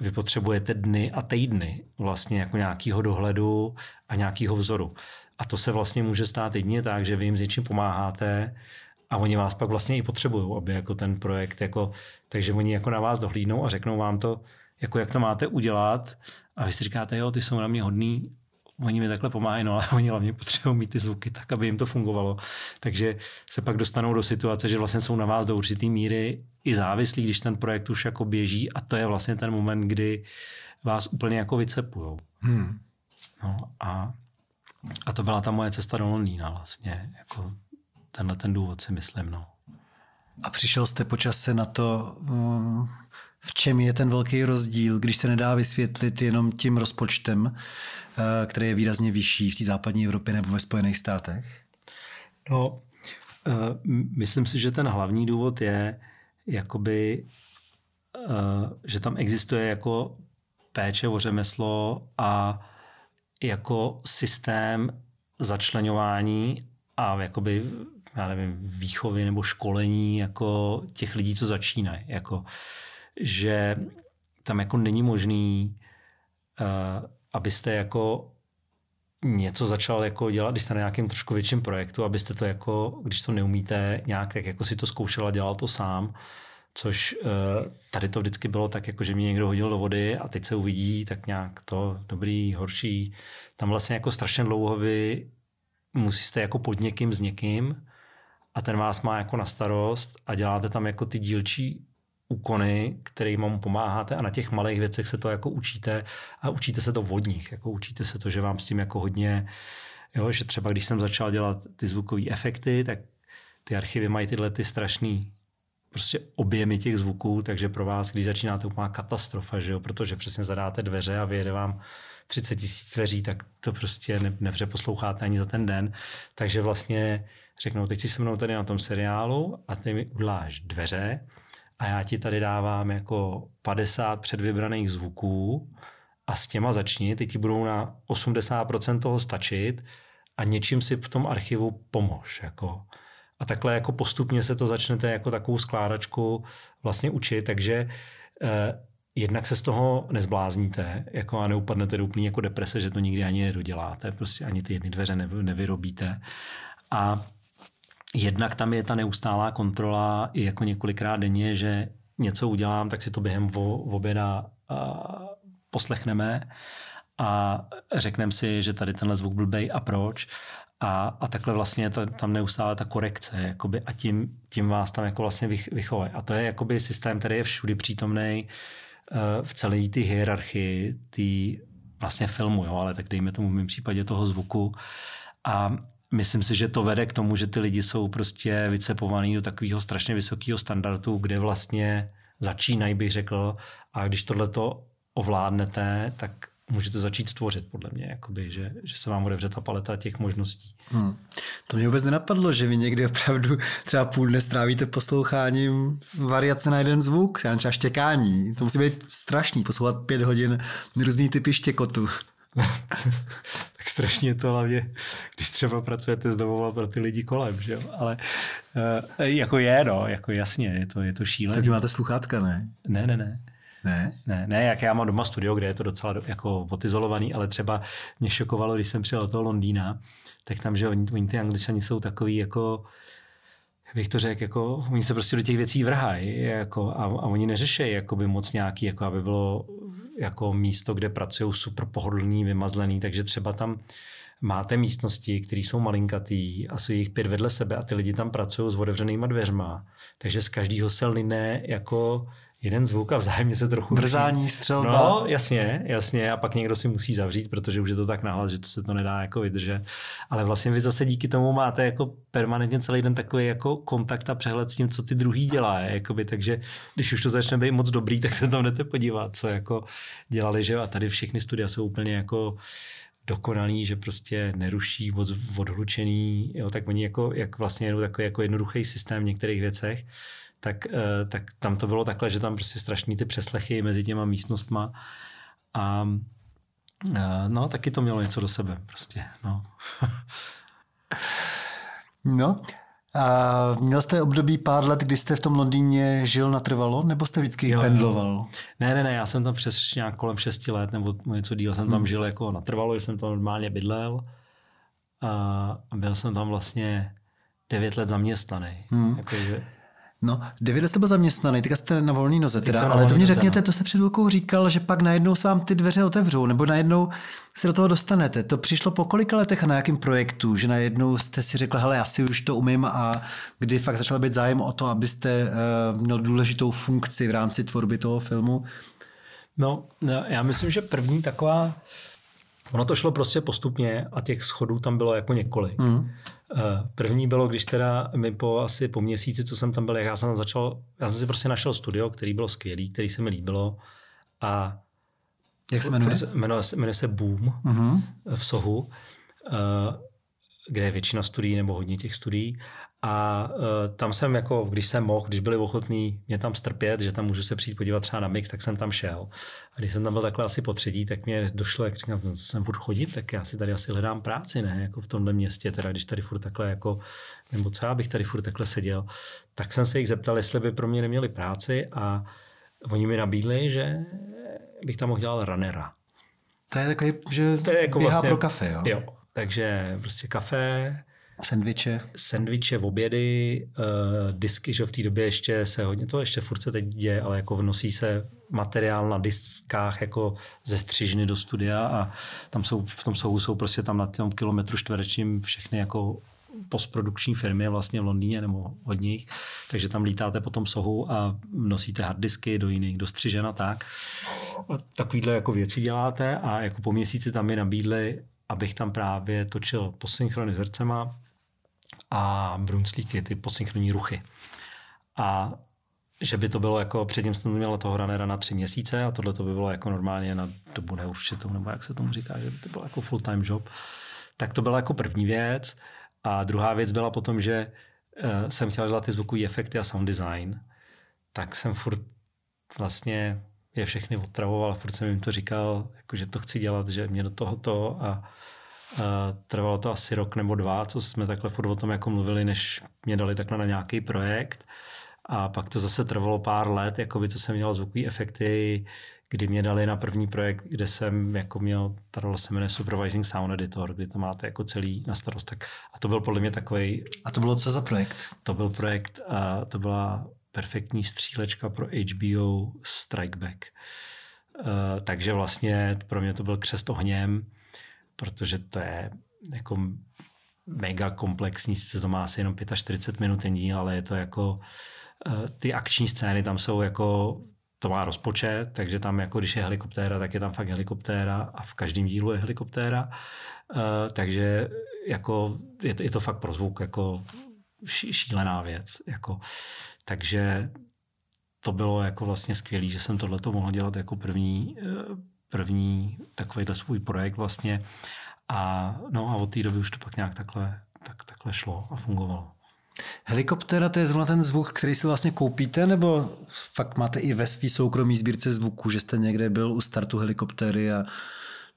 vy potřebujete dny a týdny vlastně jako nějakého dohledu a nějakého vzoru. A to se vlastně může stát jedině tak, že vy jim s něčím pomáháte a oni vás pak vlastně i potřebují, aby jako ten projekt, jako, takže oni jako na vás dohlídnou a řeknou vám to, jako jak to máte udělat a vy si říkáte, jo, ty jsou na mě hodný, oni mi takhle pomáhají, no ale [LAUGHS] oni hlavně potřebují mít ty zvuky tak, aby jim to fungovalo. Takže se pak dostanou do situace, že vlastně jsou na vás do určitý míry i závislí, když ten projekt už jako běží a to je vlastně ten moment, kdy vás úplně jako vycepujou. Hmm. No a, a to byla ta moje cesta do Londýna vlastně, jako tenhle ten důvod si myslím, no. A přišel jste po čase na to, mm, v čem je ten velký rozdíl, když se nedá vysvětlit jenom tím rozpočtem, eh, který je výrazně vyšší v té západní Evropě nebo ve Spojených státech? No, eh, myslím si, že ten hlavní důvod je, jakoby, eh, že tam existuje jako péče o řemeslo a jako systém začlenování a jakoby, já nevím, výchovy nebo školení jako těch lidí, co začínají. Jako, že tam jako není možný, uh, abyste jako něco začal jako dělat, když jste na nějakém trošku větším projektu, abyste to jako, když to neumíte nějak, tak jako si to zkoušel a dělal to sám, což uh, tady to vždycky bylo tak, jako že mě někdo hodil do vody a teď se uvidí, tak nějak to dobrý, horší. Tam vlastně jako strašně dlouho vy musíte jako pod někým s někým a ten vás má jako na starost a děláte tam jako ty dílčí úkony, kterým mu pomáháte a na těch malých věcech se to jako učíte a učíte se to od nich, jako učíte se to, že vám s tím jako hodně, jo, že třeba když jsem začal dělat ty zvukové efekty, tak ty archivy mají tyhle ty strašný prostě objemy těch zvuků, takže pro vás, když začínáte úplná katastrofa, že jo, protože přesně zadáte dveře a vyjede vám 30 tisíc dveří, tak to prostě ne, nepřeposloucháte ani za ten den. Takže vlastně řeknou, teď si se mnou tady na tom seriálu a ty mi uděláš dveře a já ti tady dávám jako 50 předvybraných zvuků a s těma začni, ty ti budou na 80% toho stačit a něčím si v tom archivu pomož. Jako. A takhle jako postupně se to začnete jako takovou skládačku vlastně učit, takže eh, jednak se z toho nezblázníte jako a neupadnete do úplně jako deprese, že to nikdy ani nedoděláte, prostě ani ty jedny dveře nevyrobíte. A jednak tam je ta neustálá kontrola i jako několikrát denně, že něco udělám, tak si to během oběda poslechneme a řekneme si, že tady tenhle zvuk blbej a proč. A, a takhle vlastně ta, tam neustále ta korekce jakoby, a tím, tím vás tam jako vlastně vychovají. A to je jakoby systém, který je všudy přítomný uh, v celé té hierarchii té vlastně filmu, jo, ale tak dejme tomu v mém případě toho zvuku. A myslím si, že to vede k tomu, že ty lidi jsou prostě vycepovaný do takového strašně vysokého standardu, kde vlastně začínají, bych řekl, a když tohleto ovládnete, tak můžete začít stvořit, podle mě, jakoby, že, že se vám otevře ta paleta těch možností. Hmm. To mě vůbec nenapadlo, že vy někdy opravdu třeba půl dne strávíte posloucháním variace na jeden zvuk, třeba štěkání. To musí být strašný, poslouchat pět hodin různý typy štěkotu. [LAUGHS] tak strašně to hlavně, když třeba pracujete s domova pro ty lidi kolem, že jo? Ale uh, jako je, no, jako jasně, je to, je to šílené. Tak máte sluchátka, ne? Ne, ne, ne. Ne? Ne, ne, jak já mám doma studio, kde je to docela jako odizolovaný, ale třeba mě šokovalo, když jsem přijel do toho Londýna, tak tam, že oni, oni ty angličani jsou takový jako bych to řekl, jako, oni se prostě do těch věcí vrhají jako, a, a oni neřeší jakoby moc nějaký, jako aby bylo jako místo, kde pracují super pohodlný, vymazlený, takže třeba tam máte místnosti, které jsou malinkatý a jsou jich pět vedle sebe a ty lidi tam pracují s otevřenýma dveřma, takže z každého se line jako jeden zvuk a vzájemně se trochu... Brzání, střelba. No, jasně, jasně. A pak někdo si musí zavřít, protože už je to tak nahlas, že to se to nedá jako vydržet. Ale vlastně vy zase díky tomu máte jako permanentně celý den takový jako kontakt a přehled s tím, co ty druhý dělá. Jakoby, takže když už to začne být moc dobrý, tak se tam jdete podívat, co jako dělali, že a tady všechny studia jsou úplně jako dokonalý, že prostě neruší, od, odhlučený, jo, tak oni jako, jak vlastně jedou takový jako jednoduchý systém v některých věcech, tak, eh, tak tam to bylo takhle, že tam prostě strašný ty přeslechy mezi těma místnostma a eh, no, taky to mělo něco do sebe prostě, no. [LAUGHS] no, a měl jste období pár let, kdy jste v tom Londýně žil natrvalo, nebo jste vždycky jo, pendloval? Ne, ne, ne, já jsem tam přes nějak kolem 6 let nebo něco díl jsem tam hmm. žil jako natrvalo, jsem tam normálně bydlel a byl jsem tam vlastně 9 let zaměstnaný. Hmm. Jako, že No, David jste byl zaměstnaný, teďka jste na volný noze, teda, ale to mě řekněte, no. to jste před chvilkou říkal, že pak najednou se vám ty dveře otevřou, nebo najednou se do toho dostanete. To přišlo po kolika letech a na jakém projektu, že najednou jste si řekl, hele, já si už to umím a kdy fakt začal být zájem o to, abyste uh, měl důležitou funkci v rámci tvorby toho filmu? No, no, já myslím, že první taková Ono to šlo prostě postupně a těch schodů tam bylo jako několik. Mm. První bylo, když teda mi po asi po měsíci, co jsem tam byl, já jsem začal, já jsem si prostě našel studio, který bylo skvělý, který se mi líbilo a jak se jmenuje? Jmenuje, jmenuje se Boom mm-hmm. v Sohu, eh, kde je většina studií nebo hodně těch studií. A uh, tam jsem jako, když jsem mohl, když byli ochotní mě tam strpět, že tam můžu se přijít podívat třeba na mix, tak jsem tam šel. A když jsem tam byl takhle asi po třetí, tak mě došlo, jak říkám, co jsem furt chodit, tak já si tady asi hledám práci, ne, jako v tomhle městě, teda když tady furt takhle jako, nebo co já bych tady furt takhle seděl. Tak jsem se jich zeptal, jestli by pro mě neměli práci a oni mi nabídli, že bych tam mohl dělat runnera. To je takový, že to je jako běhá vlastně, pro kafe, jo? Jo, takže prostě kafe, Sendviče. Sendviče, obědy, uh, disky, že v té době ještě se hodně, to ještě furt se teď děje, ale jako nosí se materiál na diskách jako ze střižny do studia a tam jsou, v tom souhu jsou prostě tam na tom kilometru čtverečním všechny jako postprodukční firmy vlastně v Londýně nebo od nich, takže tam lítáte po tom sohu a nosíte harddisky do jiných, do střižen a tak. A takovýhle jako věci děláte a jako po měsíci tam mi nabídli, abych tam právě točil posynchrony s hercema a brunslíky, ty posynchronní ruchy. A že by to bylo jako, předtím jsem měl toho runnera na tři měsíce a tohle to by bylo jako normálně na dobu neurčitou, nebo jak se tomu říká, že by to bylo jako full time job. Tak to byla jako první věc. A druhá věc byla potom, že uh, jsem chtěl dělat ty zvukové efekty a sound design, tak jsem furt vlastně je všechny otravoval, furt jsem jim to říkal, jako, že to chci dělat, že mě do toho to a trvalo to asi rok nebo dva, co jsme takhle furt o tom jako mluvili, než mě dali takhle na nějaký projekt. A pak to zase trvalo pár let, jakoby, co jsem dělal zvukové efekty, kdy mě dali na první projekt, kde jsem jako měl, ta role se jmenuje Supervising Sound Editor, kdy to máte jako celý na starost. Tak, a to byl podle mě takový. A to bylo co za projekt? To byl projekt, a to byla perfektní střílečka pro HBO Strikeback. Uh, takže vlastně pro mě to byl křest ohněm, protože to je jako mega komplexní, se to má asi jenom 45 minut ten díl, ale je to jako uh, ty akční scény tam jsou jako to má rozpočet, takže tam jako když je helikoptéra, tak je tam fakt helikoptéra a v každém dílu je helikoptéra. Uh, takže jako je to, je to fakt pro zvuk jako šílená věc. Jako, takže to bylo jako vlastně skvělé, že jsem tohle mohl dělat jako první, eh, první takovýhle svůj projekt vlastně. A, no a od té doby už to pak nějak takhle, tak, takhle šlo a fungovalo. Helikoptéra to je zrovna ten zvuk, který si vlastně koupíte, nebo fakt máte i ve svý soukromý sbírce zvuku, že jste někde byl u startu helikoptéry a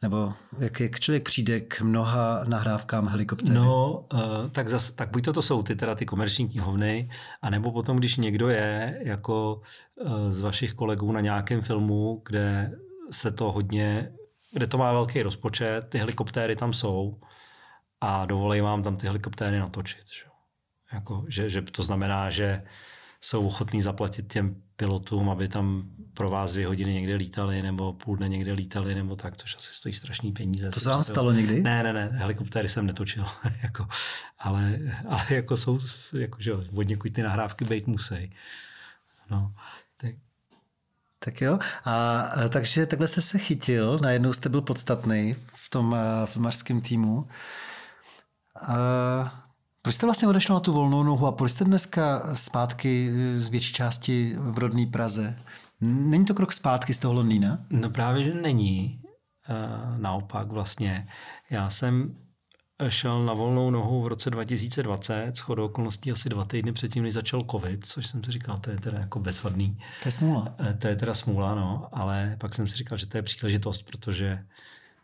nebo jak, jak člověk přijde k mnoha nahrávkám helikoptéry? No, uh, tak, zas, tak buď to, to jsou ty, teda ty komerční knihovny, anebo potom, když někdo je jako uh, z vašich kolegů na nějakém filmu, kde se to hodně, kde to má velký rozpočet, ty helikoptéry tam jsou a dovolej vám tam ty helikoptéry natočit. Že? Jako, že, že to znamená, že jsou ochotní zaplatit těm pilotům, aby tam pro vás dvě hodiny někde lítali, nebo půl dne někde lítali, nebo tak, což asi stojí strašný peníze. To se vám stalo někdy? Ne, ne, ne, helikoptéry jsem netočil, [LAUGHS] jako, ale, ale jako jsou, jako, že od někud ty nahrávky být musí. No, tak. Jo, a takže takhle jste se chytil, najednou jste byl podstatný v tom uh, filmařském týmu. A proč jste vlastně odešel na tu volnou nohu a proč jste dneska zpátky z větší části v rodné Praze? Není to krok zpátky z toho Londýna? No právě, že není. Naopak vlastně. Já jsem šel na volnou nohu v roce 2020, shodou okolností asi dva týdny předtím, než začal covid, což jsem si říkal, to je teda jako bezvadný. To je smůla. E, to je teda smůla, no, ale pak jsem si říkal, že to je příležitost, protože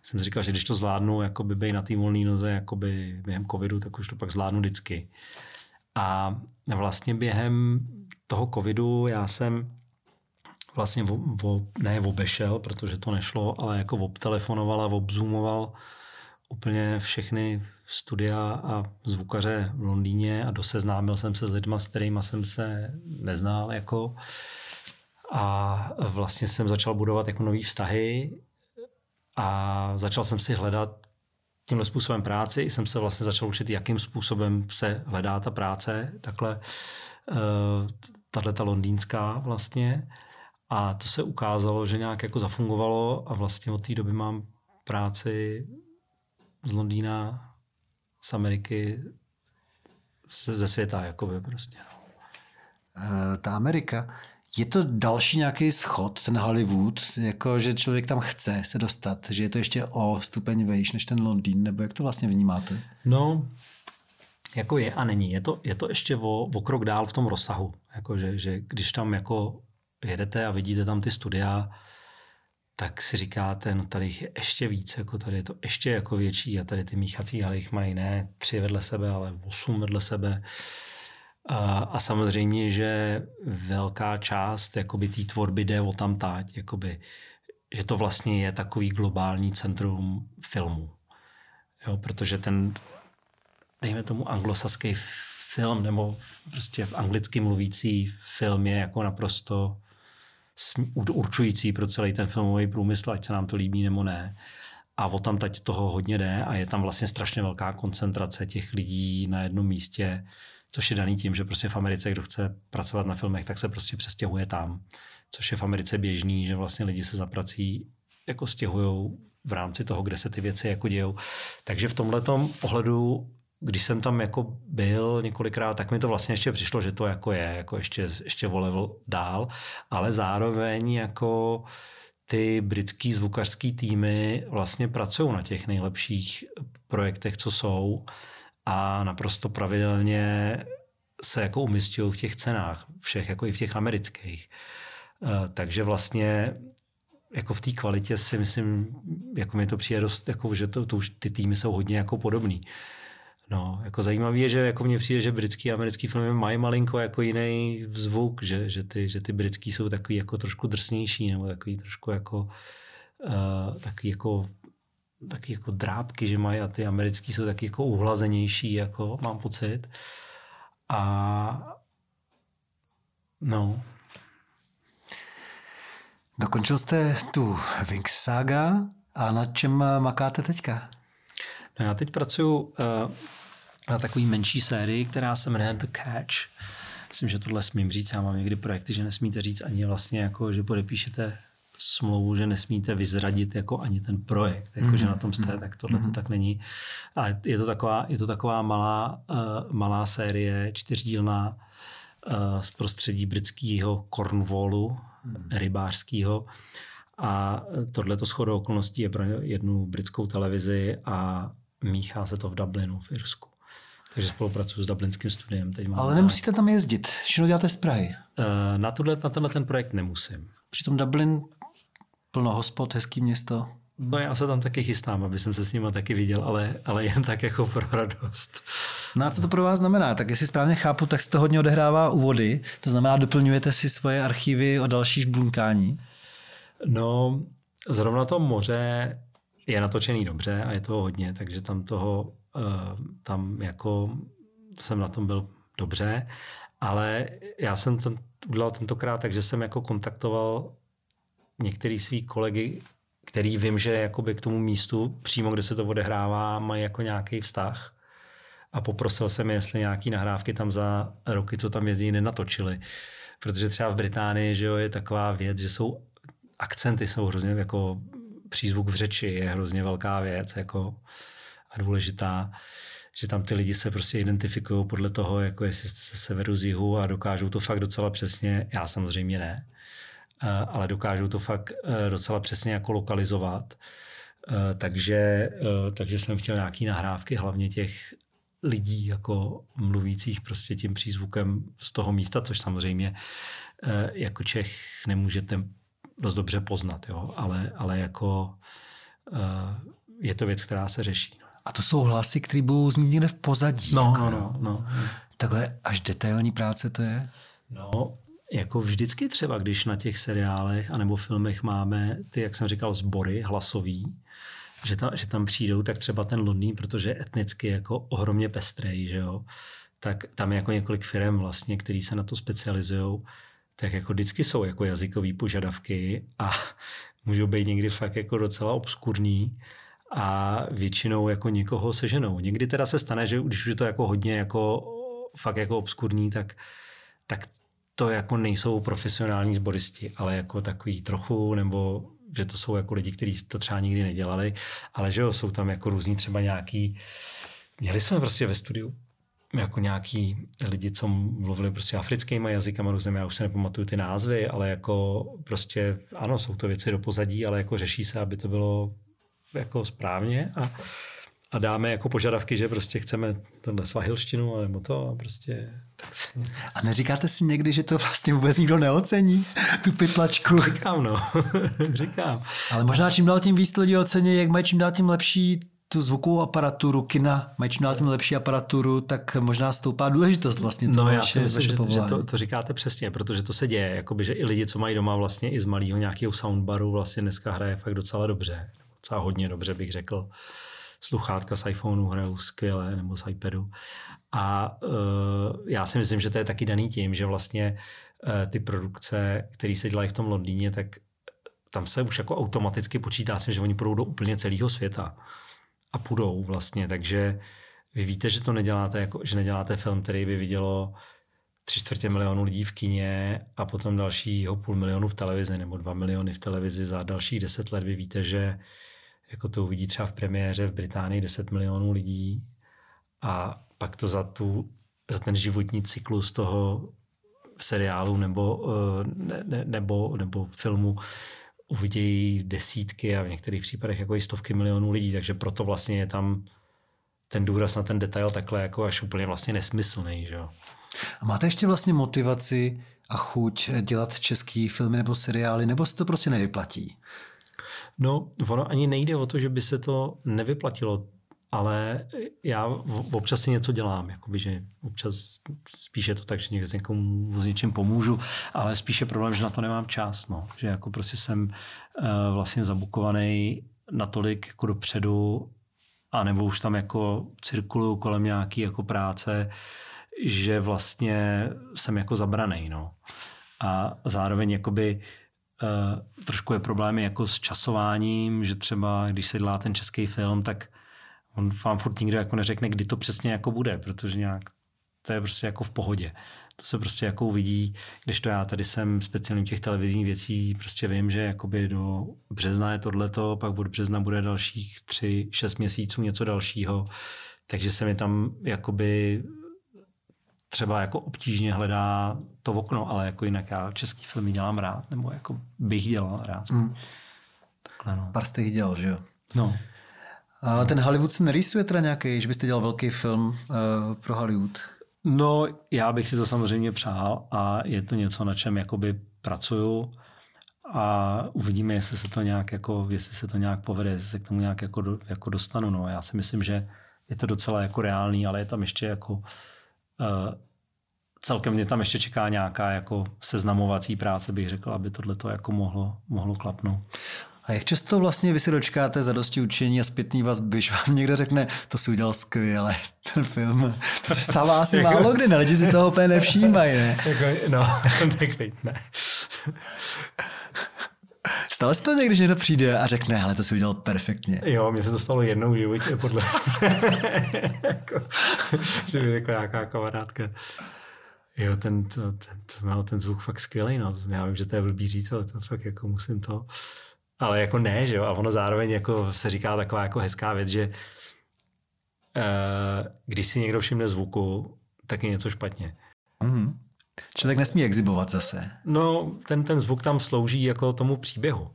jsem si říkal, že když to zvládnu jakoby být na té volné noze jakoby během covidu, tak už to pak zvládnu vždycky. A vlastně během toho covidu já jsem vlastně vo, vo, ne obešel, protože to nešlo, ale jako obtelefonoval a obzoomoval úplně všechny studia a zvukaře v Londýně a doseznámil jsem se s lidmi, s kterými jsem se neznal. Jako. A vlastně jsem začal budovat jako nový vztahy a začal jsem si hledat tímhle způsobem práci. I jsem se vlastně začal učit, jakým způsobem se hledá ta práce, takhle, uh, tahle ta londýnská vlastně. A to se ukázalo, že nějak jako zafungovalo a vlastně od té doby mám práci z Londýna, z Ameriky, ze světa, jakoby prostě. No. Uh, ta Amerika, je to další nějaký schod, ten Hollywood, jako že člověk tam chce se dostat, že je to ještě o stupeň vejš než ten Londýn, nebo jak to vlastně vnímáte? No, jako je a není. Je to, je to ještě o, o krok dál v tom rozsahu. Jako že, že když tam jako jedete a vidíte tam ty studia, tak si říkáte, no tady jich je ještě víc, jako tady je to ještě jako větší a tady ty míchací haly jich mají ne tři vedle sebe, ale osm vedle sebe. A, a samozřejmě, že velká část té tvorby jde o tam tať, jakoby, že to vlastně je takový globální centrum filmu. Jo, protože ten, dejme tomu, anglosaský film nebo prostě v anglicky mluvící film je jako naprosto určující pro celý ten filmový průmysl, ať se nám to líbí nebo ne. A o tam teď toho hodně jde a je tam vlastně strašně velká koncentrace těch lidí na jednom místě, což je daný tím, že prostě v Americe, kdo chce pracovat na filmech, tak se prostě přestěhuje tam. Což je v Americe běžný, že vlastně lidi se za prací jako stěhují v rámci toho, kde se ty věci jako dějou. Takže v tomhle ohledu když jsem tam jako byl několikrát, tak mi to vlastně ještě přišlo, že to jako je, jako ještě, ještě o level dál, ale zároveň jako ty britský zvukařský týmy vlastně pracují na těch nejlepších projektech, co jsou a naprosto pravidelně se jako umistují v těch cenách, všech, jako i v těch amerických. Eh, takže vlastně jako v té kvalitě si myslím, jako mi to přijde dost, jako, že to, to už ty týmy jsou hodně jako podobný. No, jako zajímavé je, že jako mně přijde, že britský a americký filmy mají malinko jako jiný zvuk, že, že, ty, že ty britský jsou takový jako trošku drsnější, nebo takový trošku jako uh, takový jako taky jako drábky, že mají a ty americký jsou taky jako uhlazenější, jako mám pocit. A no. Dokončil jste tu Wings Saga a na čem makáte teďka? No já teď pracuji uh, na takové menší sérii, která se jmenuje The Catch. Myslím, že tohle smím říct. Já mám někdy projekty, že nesmíte říct ani vlastně, jako, že podepíšete smlouvu, že nesmíte vyzradit jako ani ten projekt, jako mm-hmm. že na tom jste, mhm. tak tohle to mm-hmm. tak není. A je to taková, je to taková malá, uh, malá série, čtyřdílná uh, z prostředí britského Cornwallu, mm-hmm. rybářského. A tohle to shodou okolností je pro jednu britskou televizi a míchá se to v Dublinu v Irsku. Takže spolupracuji s Dublinským studiem. Teď mám Ale nemusíte tam jezdit, všechno děláte z Prahy. Uh, na, tuhle, na tenhle ten projekt nemusím. Přitom Dublin, plno hospod, hezký město. No já se tam taky chystám, aby jsem se s nimi taky viděl, ale, ale jen tak jako pro radost. No a co to pro vás znamená? Tak jestli správně chápu, tak se to hodně odehrává u vody. To znamená, doplňujete si svoje archivy o další žblunkání? No, zrovna to moře je natočený dobře a je toho hodně, takže tam toho, eh, tam jako jsem na tom byl dobře, ale já jsem to udělal tentokrát, takže jsem jako kontaktoval některý svý kolegy, který vím, že jakoby k tomu místu, přímo kde se to odehrává, mají jako nějaký vztah a poprosil jsem je, jestli nějaký nahrávky tam za roky, co tam jezdí, nenatočili. Protože třeba v Británii že jo, je taková věc, že jsou akcenty jsou hrozně jako přízvuk v řeči je hrozně velká věc jako a důležitá, že tam ty lidi se prostě identifikují podle toho, jako jestli jste se severu z jihu a dokážou to fakt docela přesně, já samozřejmě ne, eh, ale dokážou to fakt eh, docela přesně jako lokalizovat. Eh, takže, takže jsem chtěl nějaký nahrávky, hlavně těch lidí jako mluvících prostě tím přízvukem z toho místa, což samozřejmě jako Čech nemůžete dost dobře poznat, jo? Ale, ale jako uh, je to věc, která se řeší. No. A to jsou hlasy, které budou znít někde v pozadí. No, jako, no, no. Takhle až detailní práce to je? No, jako vždycky třeba, když na těch seriálech anebo filmech máme ty, jak jsem říkal, sbory hlasový, že tam, že tam přijdou, tak třeba ten Londýn, protože je etnicky jako ohromně pestrej, že jo, tak tam je jako několik firm vlastně, který se na to specializují tak jako vždycky jsou jako jazykové požadavky a [LAUGHS] můžou být někdy fakt jako docela obskurní a většinou jako někoho seženou. Někdy teda se stane, že když už je to jako hodně jako fakt jako obskurní, tak, tak to jako nejsou profesionální sboristi, ale jako takový trochu nebo že to jsou jako lidi, kteří to třeba nikdy nedělali, ale že jo, jsou tam jako různí třeba nějaký, měli jsme prostě ve studiu jako nějaký lidi, co mluvili prostě africkýma jazykama různými, já už se nepamatuju ty názvy, ale jako prostě ano, jsou to věci do pozadí, ale jako řeší se, aby to bylo jako správně a, a dáme jako požadavky, že prostě chceme tenhle svahilštinu nebo to a prostě tak se... A neříkáte si někdy, že to vlastně vůbec nikdo neocení, tu pytlačku? Říkám, no. [LAUGHS] Říkám. Ale možná čím dál tím víc lidi ocení, jak mají čím dál tím lepší tu zvukovou aparaturu kina, mají čím dál tím lepší aparaturu, tak možná stoupá důležitost vlastně toho no, já vaše, si myslím, vaše že, že to, to, říkáte přesně, protože to se děje, jakoby, že i lidi, co mají doma vlastně i z malého nějakého soundbaru, vlastně dneska hraje fakt docela dobře, docela hodně dobře bych řekl. Sluchátka z iPhoneu hrajou skvěle, nebo z iPadu. A uh, já si myslím, že to je taky daný tím, že vlastně uh, ty produkce, které se dělají v tom Londýně, tak tam se už jako automaticky počítá s že oni půjdou do úplně celého světa a půjdou vlastně, takže vy víte, že to neděláte, jako, že neděláte film, který by vidělo tři čtvrtě milionu lidí v kině a potom dalšího půl milionu v televizi nebo dva miliony v televizi za dalších deset let. Vy víte, že jako to uvidí třeba v premiéře v Británii 10 milionů lidí a pak to za, tu, za ten životní cyklus toho seriálu nebo, ne, ne, nebo, nebo filmu uvidějí desítky a v některých případech jako i stovky milionů lidí, takže proto vlastně je tam ten důraz na ten detail takhle jako až úplně vlastně nesmyslný. Že? A máte ještě vlastně motivaci a chuť dělat český filmy nebo seriály, nebo se to prostě nevyplatí? No, ono ani nejde o to, že by se to nevyplatilo, ale já občas si něco dělám, jakoby, že občas spíše to tak, že někomu s něčím pomůžu, ale spíše problém, že na to nemám čas, no. že jako prostě jsem uh, vlastně zabukovaný natolik jako dopředu a nebo už tam jako cirkuluju kolem nějaký jako práce, že vlastně jsem jako zabraný, no. A zároveň jakoby uh, trošku je problémy jako s časováním, že třeba když se dělá ten český film, tak on vám furt nikdo jako neřekne, kdy to přesně jako bude, protože nějak to je prostě jako v pohodě. To se prostě jako uvidí, když to já tady jsem speciálně těch televizních věcí, prostě vím, že jakoby do března je tohleto, pak od března bude dalších tři, šest měsíců něco dalšího, takže se mi tam jakoby třeba jako obtížně hledá to okno, ale jako jinak já český filmy dělám rád, nebo jako bych dělal rád. Mm. Takhle no. Pár jste jich dělal, že jo? No. Ale ten Hollywood se nerýsuje teda nějaký, že byste dělal velký film uh, pro Hollywood? No, já bych si to samozřejmě přál a je to něco, na čem jakoby pracuju a uvidíme, jestli se to nějak, jako, jestli se to nějak povede, jestli se k tomu nějak jako, jako dostanu. No. Já si myslím, že je to docela jako reálný, ale je tam ještě jako uh, celkem mě tam ještě čeká nějaká jako seznamovací práce, bych řekl, aby tohle to jako mohlo, mohlo klapnout. A jak často vlastně vy si dočkáte za dosti učení a zpětný vazby, když vám někdo řekne, to si udělal skvěle, ten film. To se stává asi jako... málo kdy, ne? lidi si toho úplně nevšímají, ne? Jako, no, [LAUGHS] tak ne. Stalo se to někdy, že někdo přijde a řekne, hele, to si udělal perfektně. Jo, mně se to stalo jednou v životě, [LAUGHS] podle jako, že mi řekla nějaká kamarádka, jo, ten, to, ten, to měl ten zvuk fakt skvělý, no. Já vím, že to je blbý říct, ale to fakt jako musím to ale jako ne, že jo, a ono zároveň jako se říká taková jako hezká věc, že uh, když si někdo všimne zvuku, tak je něco špatně. Mm. Člověk nesmí exibovat zase. No, ten, ten zvuk tam slouží jako tomu příběhu.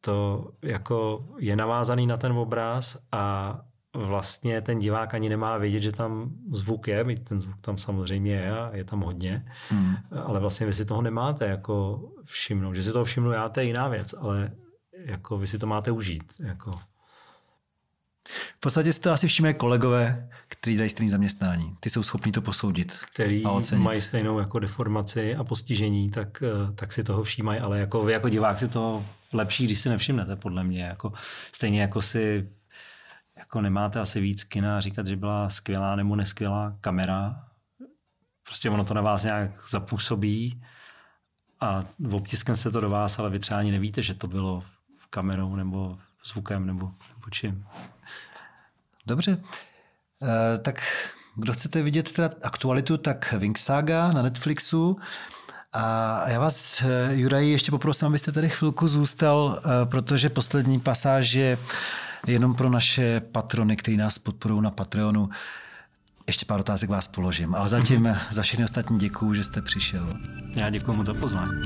To jako je navázaný na ten obraz a vlastně ten divák ani nemá vědět, že tam zvuk je, ten zvuk tam samozřejmě je a je tam hodně, hmm. ale vlastně vy si toho nemáte jako všimnout. Že si toho všimnu já, to je jiná věc, ale jako vy si to máte užít. Jako. V podstatě si to asi všimne kolegové, kteří dají stejné zaměstnání. Ty jsou schopní to posoudit Který a ocenit. mají stejnou jako deformaci a postižení, tak, eh, tak si toho všímají, ale jako vy jako divák si to lepší, když si nevšimnete, podle mě. Jako, stejně jako si jako nemáte asi víc kina říkat, že byla skvělá nebo neskvělá kamera. Prostě ono to na vás nějak zapůsobí a obtiskem se to do vás, ale vy třeba ani nevíte, že to bylo kamerou nebo zvukem nebo, nebo čím. Dobře, e, tak kdo chcete vidět teda aktualitu, tak Wing Saga na Netflixu A já vás, Juraj, ještě poprosím, abyste tady chvilku zůstal, protože poslední pasáž je jenom pro naše patrony, kteří nás podporují na Patreonu. Ještě pár otázek vás položím, ale zatím mhm. za všechny ostatní děkuju, že jste přišel. Já děkuji moc za pozvání.